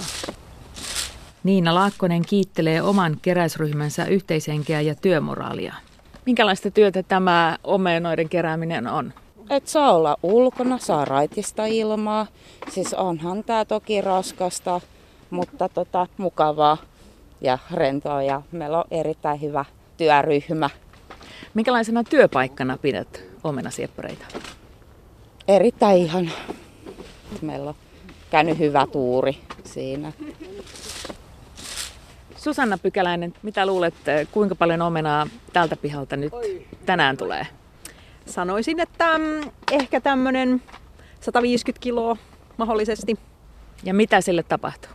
Niina Laakkonen kiittelee oman keräysryhmänsä yhteishenkeä ja työmoraalia. Minkälaista työtä tämä omenoiden kerääminen on? Et saa olla ulkona, saa raitista ilmaa. Siis onhan tämä toki raskasta, mutta tota, mukavaa ja rentoa ja meillä on erittäin hyvä työryhmä. Minkälaisena työpaikkana pidät omenasieppareita? Erittäin ihan. Meillä on käynyt hyvä tuuri siinä. Susanna Pykäläinen, mitä luulet, kuinka paljon omenaa tältä pihalta nyt tänään tulee? Sanoisin, että mm, ehkä tämmöinen 150 kiloa mahdollisesti. Ja mitä sille tapahtuu?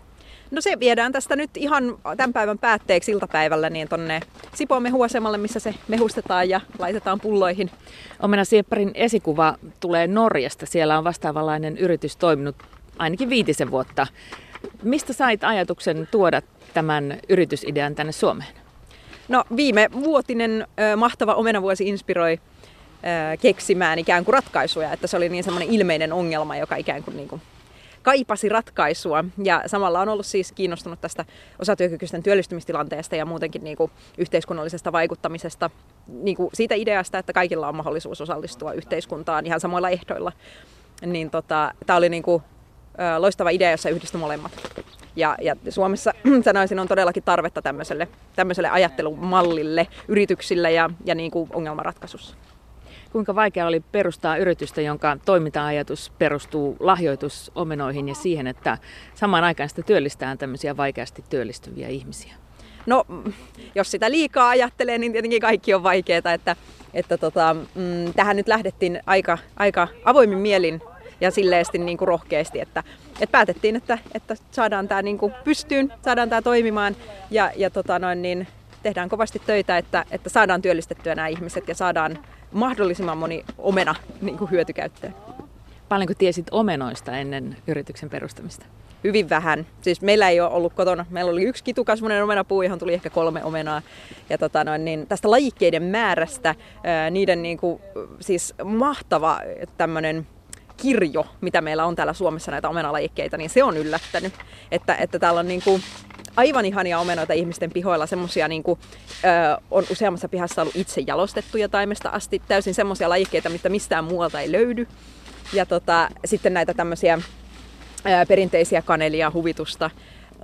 No se viedään tästä nyt ihan tämän päivän päätteeksi iltapäivällä niin tonne Sipoon mehuasemalle, missä se mehustetaan ja laitetaan pulloihin. Omena Siepparin esikuva tulee Norjasta. Siellä on vastaavanlainen yritys toiminut ainakin viitisen vuotta. Mistä sait ajatuksen tuoda tämän yritysidean tänne Suomeen? No viime vuotinen mahtava omenavuosi inspiroi keksimään ikään kuin ratkaisuja, että se oli niin semmoinen ilmeinen ongelma, joka ikään kuin, niin kuin kaipasi ratkaisua. Ja samalla on ollut siis kiinnostunut tästä osatyökykyisten työllistymistilanteesta ja muutenkin niin kuin yhteiskunnallisesta vaikuttamisesta. Niin kuin siitä ideasta, että kaikilla on mahdollisuus osallistua yhteiskuntaan ihan samoilla ehdoilla. Niin tota, tämä oli niin kuin, loistava idea, jossa yhdistyi molemmat. Ja, ja Suomessa sanoisin on todellakin tarvetta tämmöiselle, tämmöiselle ajattelumallille yrityksille ja, ja niin kuin ongelmanratkaisussa. Kuinka vaikea oli perustaa yritystä, jonka toiminta-ajatus perustuu lahjoitusomenoihin ja siihen, että samaan aikaan sitä työllistää tämmöisiä vaikeasti työllistyviä ihmisiä? No, jos sitä liikaa ajattelee, niin tietenkin kaikki on vaikeaa, että, että tota, mm, tähän nyt lähdettiin aika, aika avoimin mielin ja silleesti niin kuin rohkeasti, että, että päätettiin, että, että saadaan tämä niin kuin pystyyn, saadaan tämä toimimaan ja, ja tota noin, niin tehdään kovasti töitä, että, että saadaan työllistettyä nämä ihmiset ja saadaan mahdollisimman moni omena niin kuin hyötykäyttöön. Paljonko tiesit omenoista ennen yrityksen perustamista? Hyvin vähän. Siis meillä ei ole ollut kotona. Meillä oli yksi kitukasvunen omenapuu, johon tuli ehkä kolme omenaa. Ja tota noin, niin tästä lajikkeiden määrästä, ää, niiden niin kuin, siis mahtava tämmöinen kirjo, mitä meillä on täällä Suomessa näitä omenalajikkeita, niin se on yllättänyt. Että, että täällä on niin kuin aivan ihania omenoita ihmisten pihoilla, semmoisia niin kuin, ö, on useammassa pihassa ollut itse jalostettuja taimesta asti, täysin semmoisia lajikkeita, mitä mistään muualta ei löydy. Ja tota, sitten näitä tämmöisiä ö, perinteisiä kanelia, huvitusta,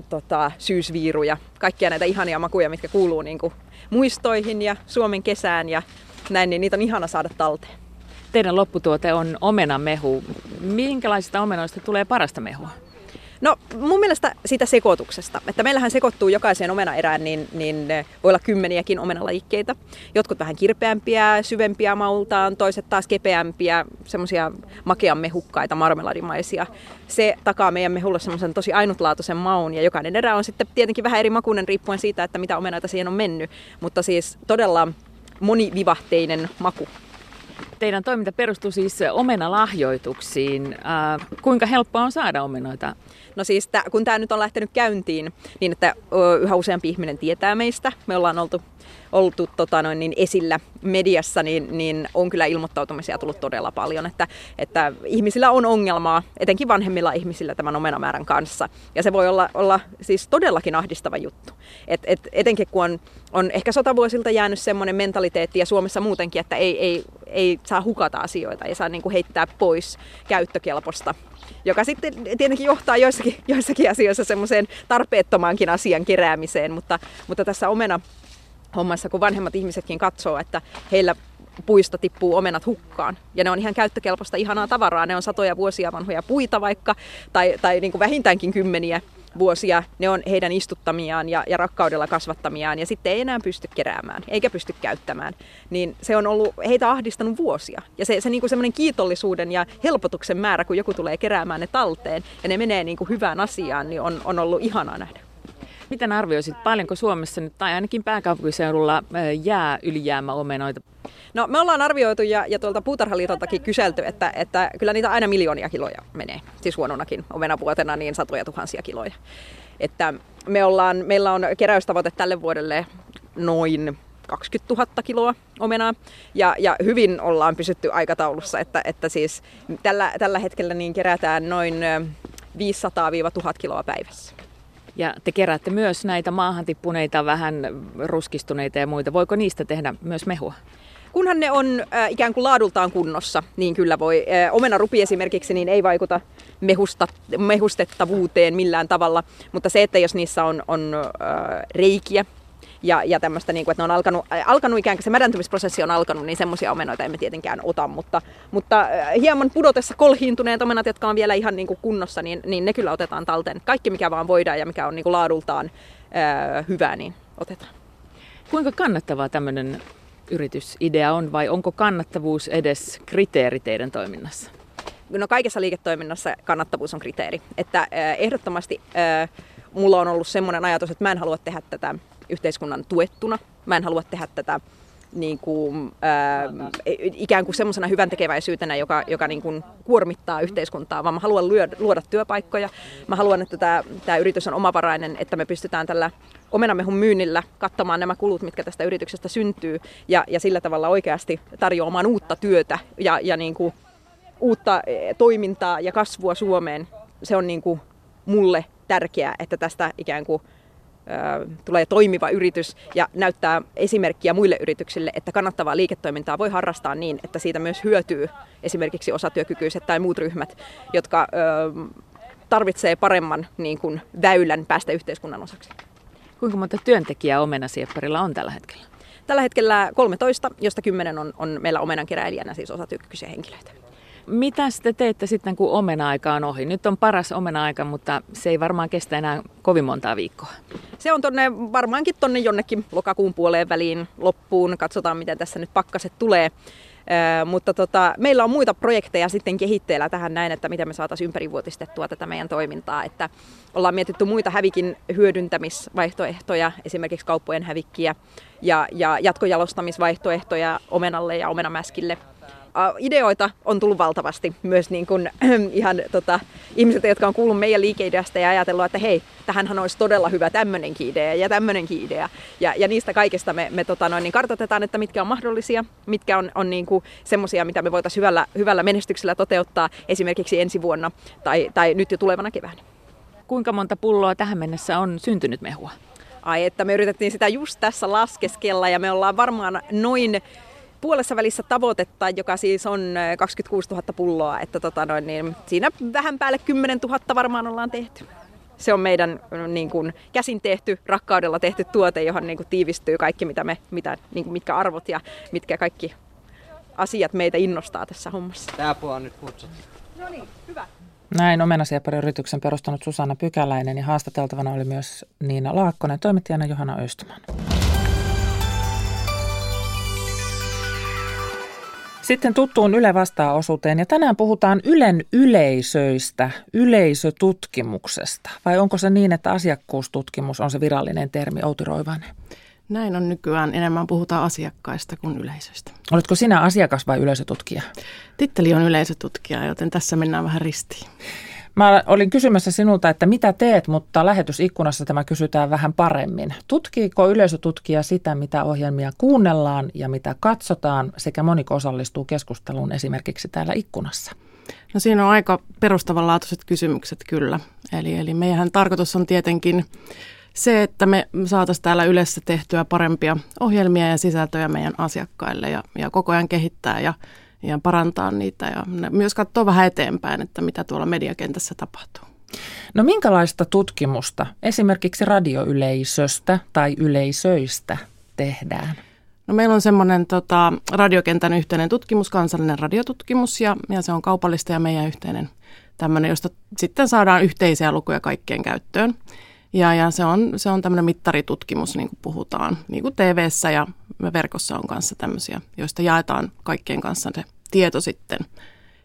tota, syysviiruja, kaikkia näitä ihania makuja, mitkä kuuluu niin kuin, muistoihin ja Suomen kesään ja näin, niin niitä on ihana saada talteen. Teidän lopputuote on omenamehu. Minkälaisista omenoista tulee parasta mehua? No mun mielestä siitä sekoituksesta, että meillähän sekoittuu jokaiseen omenaerään, niin, niin voi olla kymmeniäkin omenalajikkeita. Jotkut vähän kirpeämpiä, syvempiä maultaan, toiset taas kepeämpiä, semmoisia makean mehukkaita, marmeladimaisia. Se takaa meidän mehulle semmoisen tosi ainutlaatuisen maun ja jokainen erä on sitten tietenkin vähän eri makuinen riippuen siitä, että mitä omenaita siihen on mennyt. Mutta siis todella monivivahteinen maku. Teidän toiminta perustuu siis omenalahjoituksiin. Äh, kuinka helppoa on saada omenoita? No siis tää, kun tämä nyt on lähtenyt käyntiin niin, että yhä useampi ihminen tietää meistä, me ollaan oltu, oltu tota noin, niin esillä mediassa, niin, niin on kyllä ilmoittautumisia tullut todella paljon, että, että ihmisillä on ongelmaa, etenkin vanhemmilla ihmisillä tämän omenamäärän kanssa. Ja se voi olla, olla siis todellakin ahdistava juttu. Et, et, etenkin kun on, on ehkä sotavuosilta jäänyt semmoinen mentaliteetti ja Suomessa muutenkin, että ei, ei, ei saa hukata asioita, ei saa niin kuin heittää pois käyttökelposta joka sitten tietenkin johtaa joissakin, joissakin asioissa semmoiseen tarpeettomaankin asian keräämiseen, mutta, mutta tässä omena hommassa, kun vanhemmat ihmisetkin katsoo, että heillä puista tippuu omenat hukkaan. Ja ne on ihan käyttökelpoista ihanaa tavaraa. Ne on satoja vuosia vanhoja puita vaikka, tai, tai niin kuin vähintäänkin kymmeniä vuosia ne on heidän istuttamiaan ja, ja rakkaudella kasvattamiaan ja sitten ei enää pysty keräämään eikä pysty käyttämään. Niin se on ollut heitä ahdistanut vuosia. Ja se, se niin kuin semmoinen kiitollisuuden ja helpotuksen määrä, kun joku tulee keräämään ne talteen ja ne menee niin kuin hyvään asiaan, niin on, on ollut ihanaa nähdä. Miten arvioisit, paljonko Suomessa nyt, tai ainakin pääkaupunkiseudulla, jää ylijäämäomenoita? No me ollaan arvioitu ja, ja tuolta puutarhaliitoltakin kyselty, että, että kyllä niitä aina miljoonia kiloja menee. Siis huononakin omenavuotena niin satoja tuhansia kiloja. Että me ollaan, meillä on keräystavoite tälle vuodelle noin 20 000 kiloa omenaa ja, ja hyvin ollaan pysytty aikataulussa, että, että siis tällä, tällä hetkellä niin kerätään noin 500-1000 kiloa päivässä. Ja te keräätte myös näitä maahan tippuneita, vähän ruskistuneita ja muita. Voiko niistä tehdä myös mehua? Kunhan ne on äh, ikään kuin laadultaan kunnossa, niin kyllä voi. Äh, omenarupi esimerkiksi niin ei vaikuta mehusta, mehustettavuuteen millään tavalla, mutta se, että jos niissä on, on äh, reikiä, ja, ja tämmöistä, niin kuin, että ne on alkanut, alkanut ikään kuin se mädäntymisprosessi on alkanut, niin semmoisia omenoita emme tietenkään ota, mutta, mutta hieman pudotessa kolhiintuneet omenat, jotka on vielä ihan niin kuin kunnossa, niin, niin ne kyllä otetaan talteen. Kaikki mikä vaan voidaan ja mikä on niin kuin laadultaan äh, hyvää, niin otetaan. Kuinka kannattavaa tämmöinen yritysidea on vai onko kannattavuus edes kriteeri teidän toiminnassa? No kaikessa liiketoiminnassa kannattavuus on kriteeri. Että ehdottomasti mulla on ollut semmoinen ajatus, että mä en halua tehdä tätä yhteiskunnan tuettuna. Mä en halua tehdä tätä niin kuin, ää, ikään kuin semmoisena hyvän tekeväisyytenä, joka, joka niin kuin kuormittaa yhteiskuntaa, vaan mä haluan luoda, luoda työpaikkoja. Mä haluan, että tämä, tämä yritys on omavarainen, että me pystytään tällä omenamehun myynnillä kattamaan nämä kulut, mitkä tästä yrityksestä syntyy ja, ja sillä tavalla oikeasti tarjoamaan uutta työtä ja, ja niin kuin uutta eh, toimintaa ja kasvua Suomeen. Se on niin kuin mulle tärkeää, että tästä ikään kuin tulee toimiva yritys ja näyttää esimerkkiä muille yrityksille, että kannattavaa liiketoimintaa voi harrastaa niin, että siitä myös hyötyy esimerkiksi osatyökykyiset tai muut ryhmät, jotka tarvitsee paremman niin kuin, väylän päästä yhteiskunnan osaksi. Kuinka monta työntekijää omenasiepparilla on tällä hetkellä? Tällä hetkellä 13, josta 10 on, on meillä omenankeräilijänä, siis osatyökykyisiä henkilöitä. Mitä te teette sitten, kun omena-aika on ohi? Nyt on paras omena-aika, mutta se ei varmaan kestä enää kovin montaa viikkoa. Se on tonne, varmaankin tonne jonnekin lokakuun puoleen väliin loppuun. Katsotaan, miten tässä nyt pakkaset tulee. Äh, mutta tota, meillä on muita projekteja sitten kehitteillä tähän näin, että miten me saataisiin ympärivuotistettua tätä meidän toimintaa. Että ollaan mietitty muita hävikin hyödyntämisvaihtoehtoja, esimerkiksi kauppojen hävikkiä ja, ja jatkojalostamisvaihtoehtoja omenalle ja omenamäskille – ideoita on tullut valtavasti myös niin kuin, ihan tota, ihmisiltä, jotka on kuullut meidän liikeideasta ja ajatellut, että hei, tähänhän olisi todella hyvä tämmöinenkin idea ja tämmöinenkin idea. Ja, ja niistä kaikista me, me tota noin, niin kartoitetaan, että mitkä on mahdollisia, mitkä on, on niin semmoisia, mitä me voitaisiin hyvällä, hyvällä menestyksellä toteuttaa esimerkiksi ensi vuonna tai, tai nyt jo tulevana keväänä. Kuinka monta pulloa tähän mennessä on syntynyt mehua? Ai, että me yritettiin sitä just tässä laskeskella ja me ollaan varmaan noin puolessa välissä tavoitetta, joka siis on 26 000 pulloa, että tota noin, niin siinä vähän päälle 10 000 varmaan ollaan tehty. Se on meidän niin kuin, käsin tehty, rakkaudella tehty tuote, johon niin kuin, tiivistyy kaikki, mitä me, mitä, niin kuin, mitkä arvot ja mitkä kaikki asiat meitä innostaa tässä hommassa. Tämä puoli on nyt kutsuttu. No niin, hyvä. Näin omenasiepari-yrityksen perustanut Susanna Pykäläinen ja haastateltavana oli myös Niina Laakkonen, toimittajana Johanna Östman. Sitten tuttuun Yle vastaa-osuuteen ja tänään puhutaan Ylen yleisöistä, yleisötutkimuksesta. Vai onko se niin, että asiakkuustutkimus on se virallinen termi, Outi Roivainen? Näin on nykyään. Enemmän puhutaan asiakkaista kuin yleisöistä. Oletko sinä asiakas vai yleisötutkija? Titteli on yleisötutkija, joten tässä mennään vähän ristiin. Mä olin kysymässä sinulta, että mitä teet, mutta lähetysikkunassa tämä kysytään vähän paremmin. Tutkiiko yleisötutkija sitä, mitä ohjelmia kuunnellaan ja mitä katsotaan, sekä moniko osallistuu keskusteluun esimerkiksi täällä ikkunassa? No siinä on aika perustavanlaatuiset kysymykset kyllä. Eli, eli meidän tarkoitus on tietenkin se, että me saataisiin täällä yleensä tehtyä parempia ohjelmia ja sisältöjä meidän asiakkaille ja, ja koko ajan kehittää ja ja parantaa niitä ja myös katsoa vähän eteenpäin, että mitä tuolla mediakentässä tapahtuu. No minkälaista tutkimusta esimerkiksi radioyleisöstä tai yleisöistä tehdään? No meillä on semmoinen tota, radiokentän yhteinen tutkimus, kansallinen radiotutkimus ja, ja se on kaupallista ja meidän yhteinen tämmöinen, josta sitten saadaan yhteisiä lukuja kaikkien käyttöön. Ja, ja se on, se on tämmöinen mittaritutkimus, niin kuin puhutaan, niin kuin tv ja verkossa on kanssa tämmöisiä, joista jaetaan kaikkien kanssa se tieto sitten.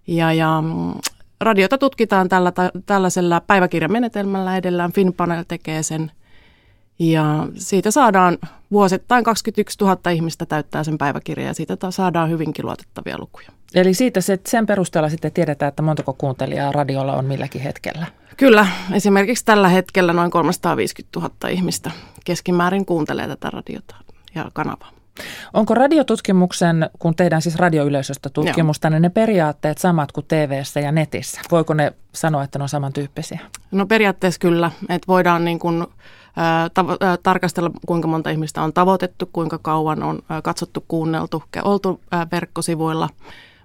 Ja, ja mm, radiota tutkitaan tällä, tällaisella päiväkirjamenetelmällä edellään. Finpanel tekee sen. Ja siitä saadaan vuosittain 21 000 ihmistä täyttää sen päiväkirjan ja siitä saadaan hyvinkin luotettavia lukuja. Eli siitä se, sen perusteella sitten tiedetään, että montako kuuntelijaa radiolla on milläkin hetkellä? Kyllä, esimerkiksi tällä hetkellä noin 350 000 ihmistä keskimäärin kuuntelee tätä radiota ja kanavaa. Onko radiotutkimuksen, kun tehdään siis radioyleisöstä tutkimusta, Joo. niin ne periaatteet samat kuin tv ja netissä? Voiko ne sanoa, että ne on samantyyppisiä? No periaatteessa kyllä, että voidaan niin kuin, tavo- tarkastella, kuinka monta ihmistä on tavoitettu, kuinka kauan on katsottu, kuunneltu, oltu verkkosivuilla,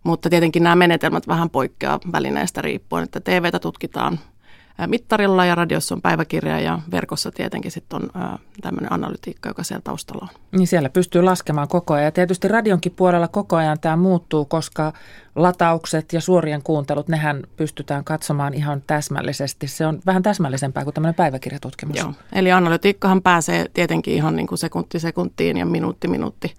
mutta tietenkin nämä menetelmät vähän poikkeaa välineestä riippuen, että TVtä tutkitaan – mittarilla ja radiossa on päiväkirja ja verkossa tietenkin sitten on tämmöinen analytiikka, joka siellä taustalla on. Niin siellä pystyy laskemaan koko ajan. Ja tietysti radionkin puolella koko ajan tämä muuttuu, koska lataukset ja suorien kuuntelut, nehän pystytään katsomaan ihan täsmällisesti. Se on vähän täsmällisempää kuin tämmöinen päiväkirjatutkimus. Joo, eli analytiikkahan pääsee tietenkin ihan niin kuin sekunti sekuntiin ja minuutti minuutti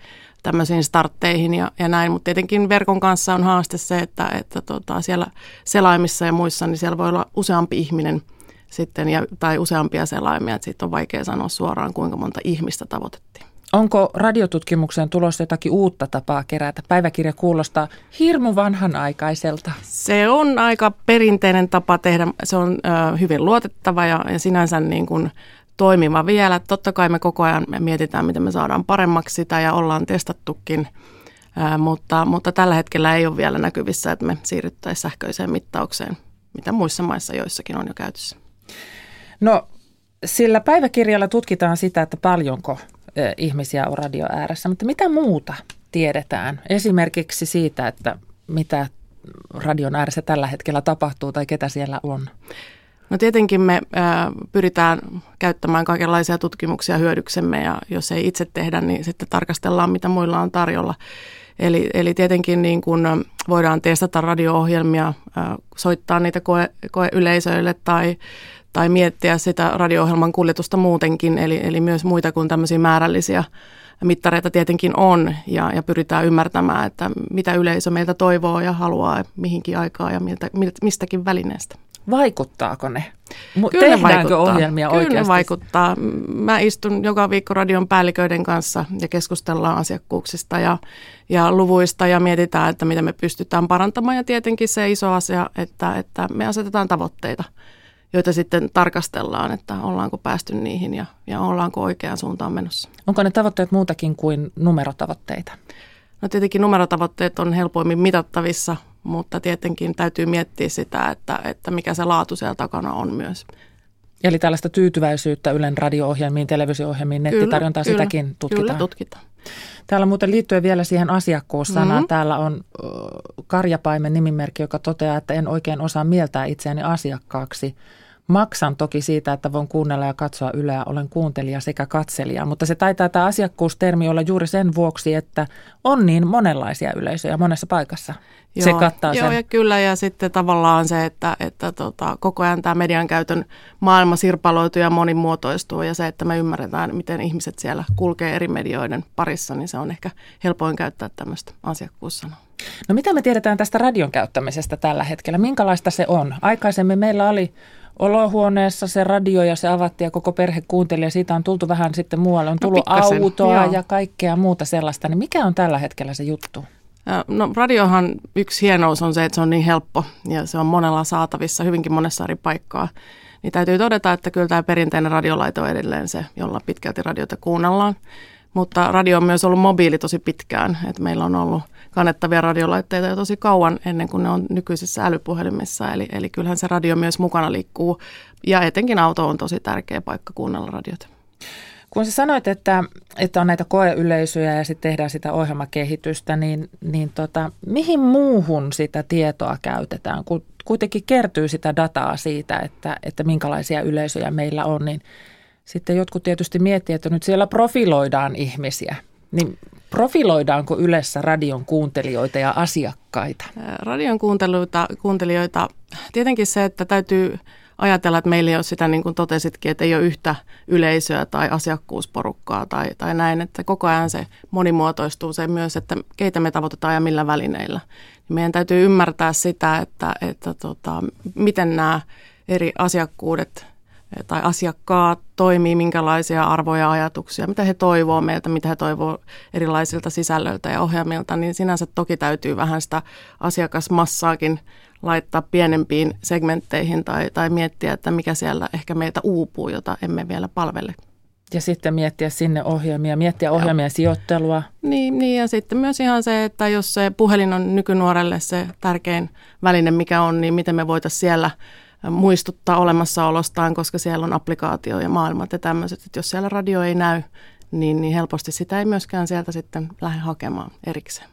tämmöisiin startteihin ja, ja näin, mutta tietenkin verkon kanssa on haaste se, että, että tota, siellä selaimissa ja muissa, niin siellä voi olla useampi ihminen sitten ja, tai useampia selaimia, että siitä on vaikea sanoa suoraan, kuinka monta ihmistä tavoitettiin. Onko radiotutkimukseen tulossa jotakin uutta tapaa kerätä? Päiväkirja kuulostaa hirmu vanhanaikaiselta. Se on aika perinteinen tapa tehdä. Se on ö, hyvin luotettava ja, ja sinänsä niin kuin toimiva vielä. Totta kai me koko ajan me mietitään, miten me saadaan paremmaksi sitä ja ollaan testattukin, ö, mutta, mutta tällä hetkellä ei ole vielä näkyvissä, että me siirryttäisiin sähköiseen mittaukseen, mitä muissa maissa joissakin on jo käytössä. No sillä päiväkirjalla tutkitaan sitä, että paljonko ihmisiä on radio ääressä, mutta mitä muuta tiedetään? Esimerkiksi siitä, että mitä radion ääressä tällä hetkellä tapahtuu tai ketä siellä on? No tietenkin me ää, pyritään käyttämään kaikenlaisia tutkimuksia hyödyksemme ja jos ei itse tehdä, niin sitten tarkastellaan, mitä muilla on tarjolla. Eli, eli tietenkin niin kun voidaan testata radio-ohjelmia, soittaa niitä koe, koeyleisöille tai tai miettiä sitä radio-ohjelman kuljetusta muutenkin, eli, eli myös muita kuin tämmöisiä määrällisiä mittareita tietenkin on ja, ja pyritään ymmärtämään, että mitä yleisö meiltä toivoo ja haluaa mihinkin aikaa ja miltä, mistäkin välineestä. Vaikuttaako ne? Kyllä Tehdäänkö vaikuttaa. ohjelmia Kyllä oikeasti? vaikuttaa. Mä istun joka viikko radion päälliköiden kanssa ja keskustellaan asiakkuuksista ja, ja luvuista ja mietitään, että mitä me pystytään parantamaan. Ja tietenkin se iso asia, että, että me asetetaan tavoitteita – joita sitten tarkastellaan, että ollaanko päästy niihin ja, ja ollaanko oikeaan suuntaan menossa. Onko ne tavoitteet muutakin kuin numerotavoitteita? No tietenkin numerotavoitteet on helpoimmin mitattavissa, mutta tietenkin täytyy miettiä sitä, että, että mikä se laatu siellä takana on myös. Eli tällaista tyytyväisyyttä Ylen radio-ohjelmiin, televisio-ohjelmiin, nettitarjontaa, kyllä, sitäkin tutkitaan? Kyllä, tutkitaan. Täällä muuten liittyen vielä siihen asiakkuussanaan, mm-hmm. täällä on Karjapaimen nimimerkki, joka toteaa, että en oikein osaa mieltää itseäni asiakkaaksi. Maksan toki siitä, että voin kuunnella ja katsoa Yleä, olen kuuntelija sekä katselija, mutta se taitaa tämä asiakkuustermi olla juuri sen vuoksi, että on niin monenlaisia yleisöjä monessa paikassa. Joo, se kattaa joo, sen. ja kyllä, ja sitten tavallaan se, että, että tota, koko ajan tämä median käytön maailma sirpaloituu ja monimuotoistuu, ja se, että me ymmärretään, miten ihmiset siellä kulkee eri medioiden parissa, niin se on ehkä helpoin käyttää tämmöistä asiakkuussanaa. No mitä me tiedetään tästä radion käyttämisestä tällä hetkellä? Minkälaista se on? Aikaisemmin meillä oli olohuoneessa se radio ja se avattiin ja koko perhe kuunteli ja siitä on tultu vähän sitten muualle. On no tullut no autoa joo. ja kaikkea muuta sellaista. Niin mikä on tällä hetkellä se juttu? No radiohan yksi hienous on se, että se on niin helppo ja se on monella saatavissa hyvinkin monessa eri paikkaa. Niin täytyy todeta, että kyllä tämä perinteinen radiolaito on edelleen se, jolla pitkälti radiota kuunnellaan. Mutta radio on myös ollut mobiili tosi pitkään. että meillä on ollut kannettavia radiolaitteita jo tosi kauan ennen kuin ne on nykyisissä älypuhelimissa. Eli, eli kyllähän se radio myös mukana liikkuu ja etenkin auto on tosi tärkeä paikka kuunnella radiota. Kun sä sanoit, että, että on näitä koeyleisöjä ja sitten tehdään sitä ohjelmakehitystä, niin, niin tota, mihin muuhun sitä tietoa käytetään? Kun kuitenkin kertyy sitä dataa siitä, että, että minkälaisia yleisöjä meillä on, niin sitten jotkut tietysti miettii, että nyt siellä profiloidaan ihmisiä. Niin profiloidaanko Ylessä radion kuuntelijoita ja asiakkaita? Radion kuuntelijoita, kuuntelijoita tietenkin se, että täytyy ajatella, että meillä ei ole sitä, niin kuin totesitkin, että ei ole yhtä yleisöä tai asiakkuusporukkaa tai, tai näin, että koko ajan se monimuotoistuu se myös, että keitä me tavoitetaan ja millä välineillä. Meidän täytyy ymmärtää sitä, että, että tota, miten nämä eri asiakkuudet tai asiakkaat toimii, minkälaisia arvoja ja ajatuksia, mitä he toivoo meiltä, mitä he toivoo erilaisilta sisällöiltä ja ohjelmilta, niin sinänsä toki täytyy vähän sitä asiakasmassaakin laittaa pienempiin segmentteihin tai, tai miettiä, että mikä siellä ehkä meiltä uupuu, jota emme vielä palvele. Ja sitten miettiä sinne ohjelmia, miettiä ohjelmien sijoittelua. Niin, niin, ja sitten myös ihan se, että jos se puhelin on nykynuorelle se tärkein väline, mikä on, niin miten me voitaisiin siellä muistuttaa olemassaolostaan, koska siellä on applikaatio ja maailmat ja tämmöiset. Että jos siellä radio ei näy, niin, niin helposti sitä ei myöskään sieltä sitten lähde hakemaan erikseen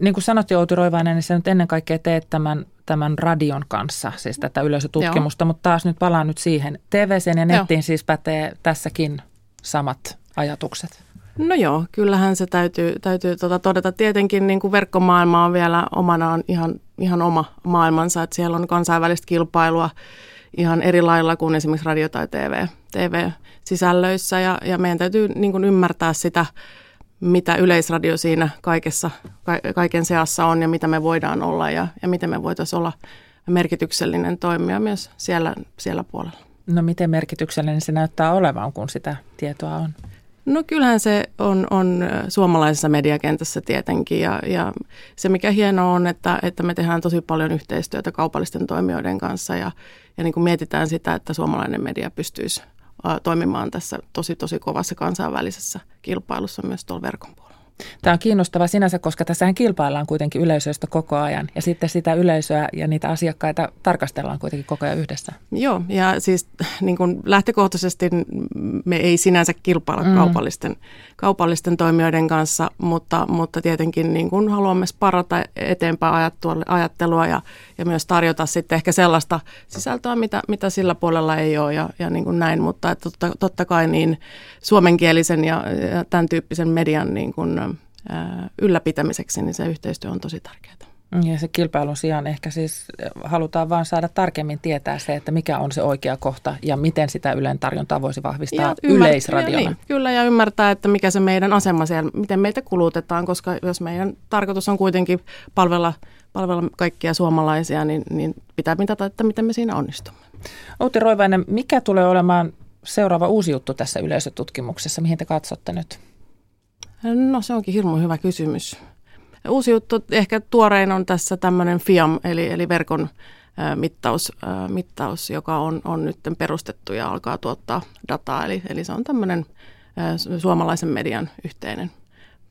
niin kuin sanot Outi Roivainen, niin se nyt ennen kaikkea teet tämän, tämän radion kanssa, siis tätä yleisötutkimusta, Joo. mutta taas nyt palaan nyt siihen. TVC ja nettiin Joo. siis pätee tässäkin samat ajatukset. No joo, kyllähän se täytyy, täytyy tuota todeta. Tietenkin niin kuin verkkomaailma on vielä omanaan ihan, ihan oma maailmansa, että siellä on kansainvälistä kilpailua ihan eri lailla kuin esimerkiksi radio- tai TV, TV-sisällöissä ja, ja meidän täytyy niin kuin ymmärtää sitä mitä yleisradio siinä kaikessa, kaiken seassa on ja mitä me voidaan olla ja, ja miten me voitaisiin olla merkityksellinen toimija myös siellä, siellä puolella. No miten merkityksellinen se näyttää olevan, kun sitä tietoa on? No kyllähän se on, on suomalaisessa mediakentässä tietenkin ja, ja se mikä hienoa on, että, että me tehdään tosi paljon yhteistyötä kaupallisten toimijoiden kanssa ja, ja niin kuin mietitään sitä, että suomalainen media pystyisi toimimaan tässä tosi tosi kovassa kansainvälisessä kilpailussa myös tuolla verkon puolella. Tämä on kiinnostava sinänsä, koska tässähän kilpaillaan kuitenkin yleisöistä koko ajan ja sitten sitä yleisöä ja niitä asiakkaita tarkastellaan kuitenkin koko ajan yhdessä. Joo, ja siis niin kuin lähtökohtaisesti me ei sinänsä kilpailla mm. kaupallisten, kaupallisten toimijoiden kanssa, mutta, mutta tietenkin niin kuin haluamme sparata eteenpäin ajattelua ja, ja myös tarjota sitten ehkä sellaista sisältöä, mitä, mitä sillä puolella ei ole ja, ja niin kuin näin, mutta että totta, totta kai niin suomenkielisen ja, ja tämän tyyppisen median niin kuin ylläpitämiseksi, niin se yhteistyö on tosi tärkeää. Ja se kilpailun sijaan ehkä siis halutaan vaan saada tarkemmin tietää se, että mikä on se oikea kohta ja miten sitä Ylen tarjontaa voisi vahvistaa ja yleisradiona. Ja niin, kyllä, ja ymmärtää, että mikä se meidän asema siellä, miten meitä kulutetaan, koska jos meidän tarkoitus on kuitenkin palvella, palvella kaikkia suomalaisia, niin, niin pitää mitata, että miten me siinä onnistumme. Outi Roivainen, mikä tulee olemaan seuraava uusi juttu tässä yleisötutkimuksessa? Mihin te katsotte nyt? No se onkin hirmu hyvä kysymys. Uusi juttu, ehkä tuorein on tässä tämmöinen FIAM, eli, eli verkon mittaus, mittaus, joka on, on nyt perustettu ja alkaa tuottaa dataa. Eli, eli se on tämmöinen suomalaisen median yhteinen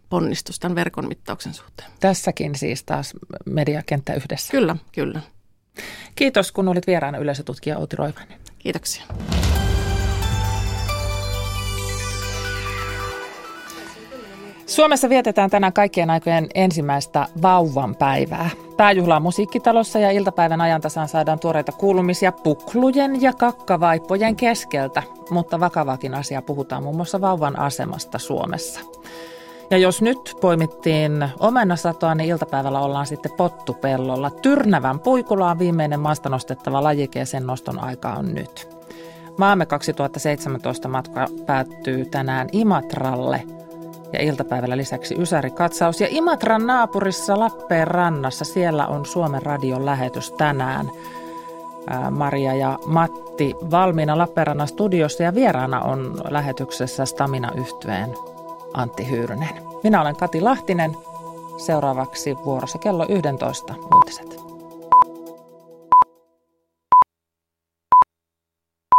ponnistus tämän verkon mittauksen suhteen. Tässäkin siis taas mediakenttä yhdessä. Kyllä, kyllä. Kiitos, kun olit vieraana yleisötutkija Outi Roivainen. Kiitoksia. Suomessa vietetään tänään kaikkien aikojen ensimmäistä vauvan päivää. Pääjuhlaa musiikkitalossa ja iltapäivän ajantasaan saadaan tuoreita kuulumisia puklujen ja kakkavaippojen keskeltä, mutta vakavakin asia puhutaan muun muassa vauvan asemasta Suomessa. Ja jos nyt poimittiin omenasatoa, niin iltapäivällä ollaan sitten pottupellolla. Tyrnävän puikulla on viimeinen maasta nostettava lajike ja sen noston aika on nyt. Maamme 2017 matka päättyy tänään Imatralle – ja iltapäivällä lisäksi Ysäri-katsaus. Ja Imatran naapurissa Lappeenrannassa, siellä on Suomen radion lähetys tänään. Maria ja Matti valmiina Lappeenrannan studiossa ja vieraana on lähetyksessä Stamina yhtyeen Antti Hyyrynen. Minä olen Kati Lahtinen. Seuraavaksi vuorossa kello 11 uutiset.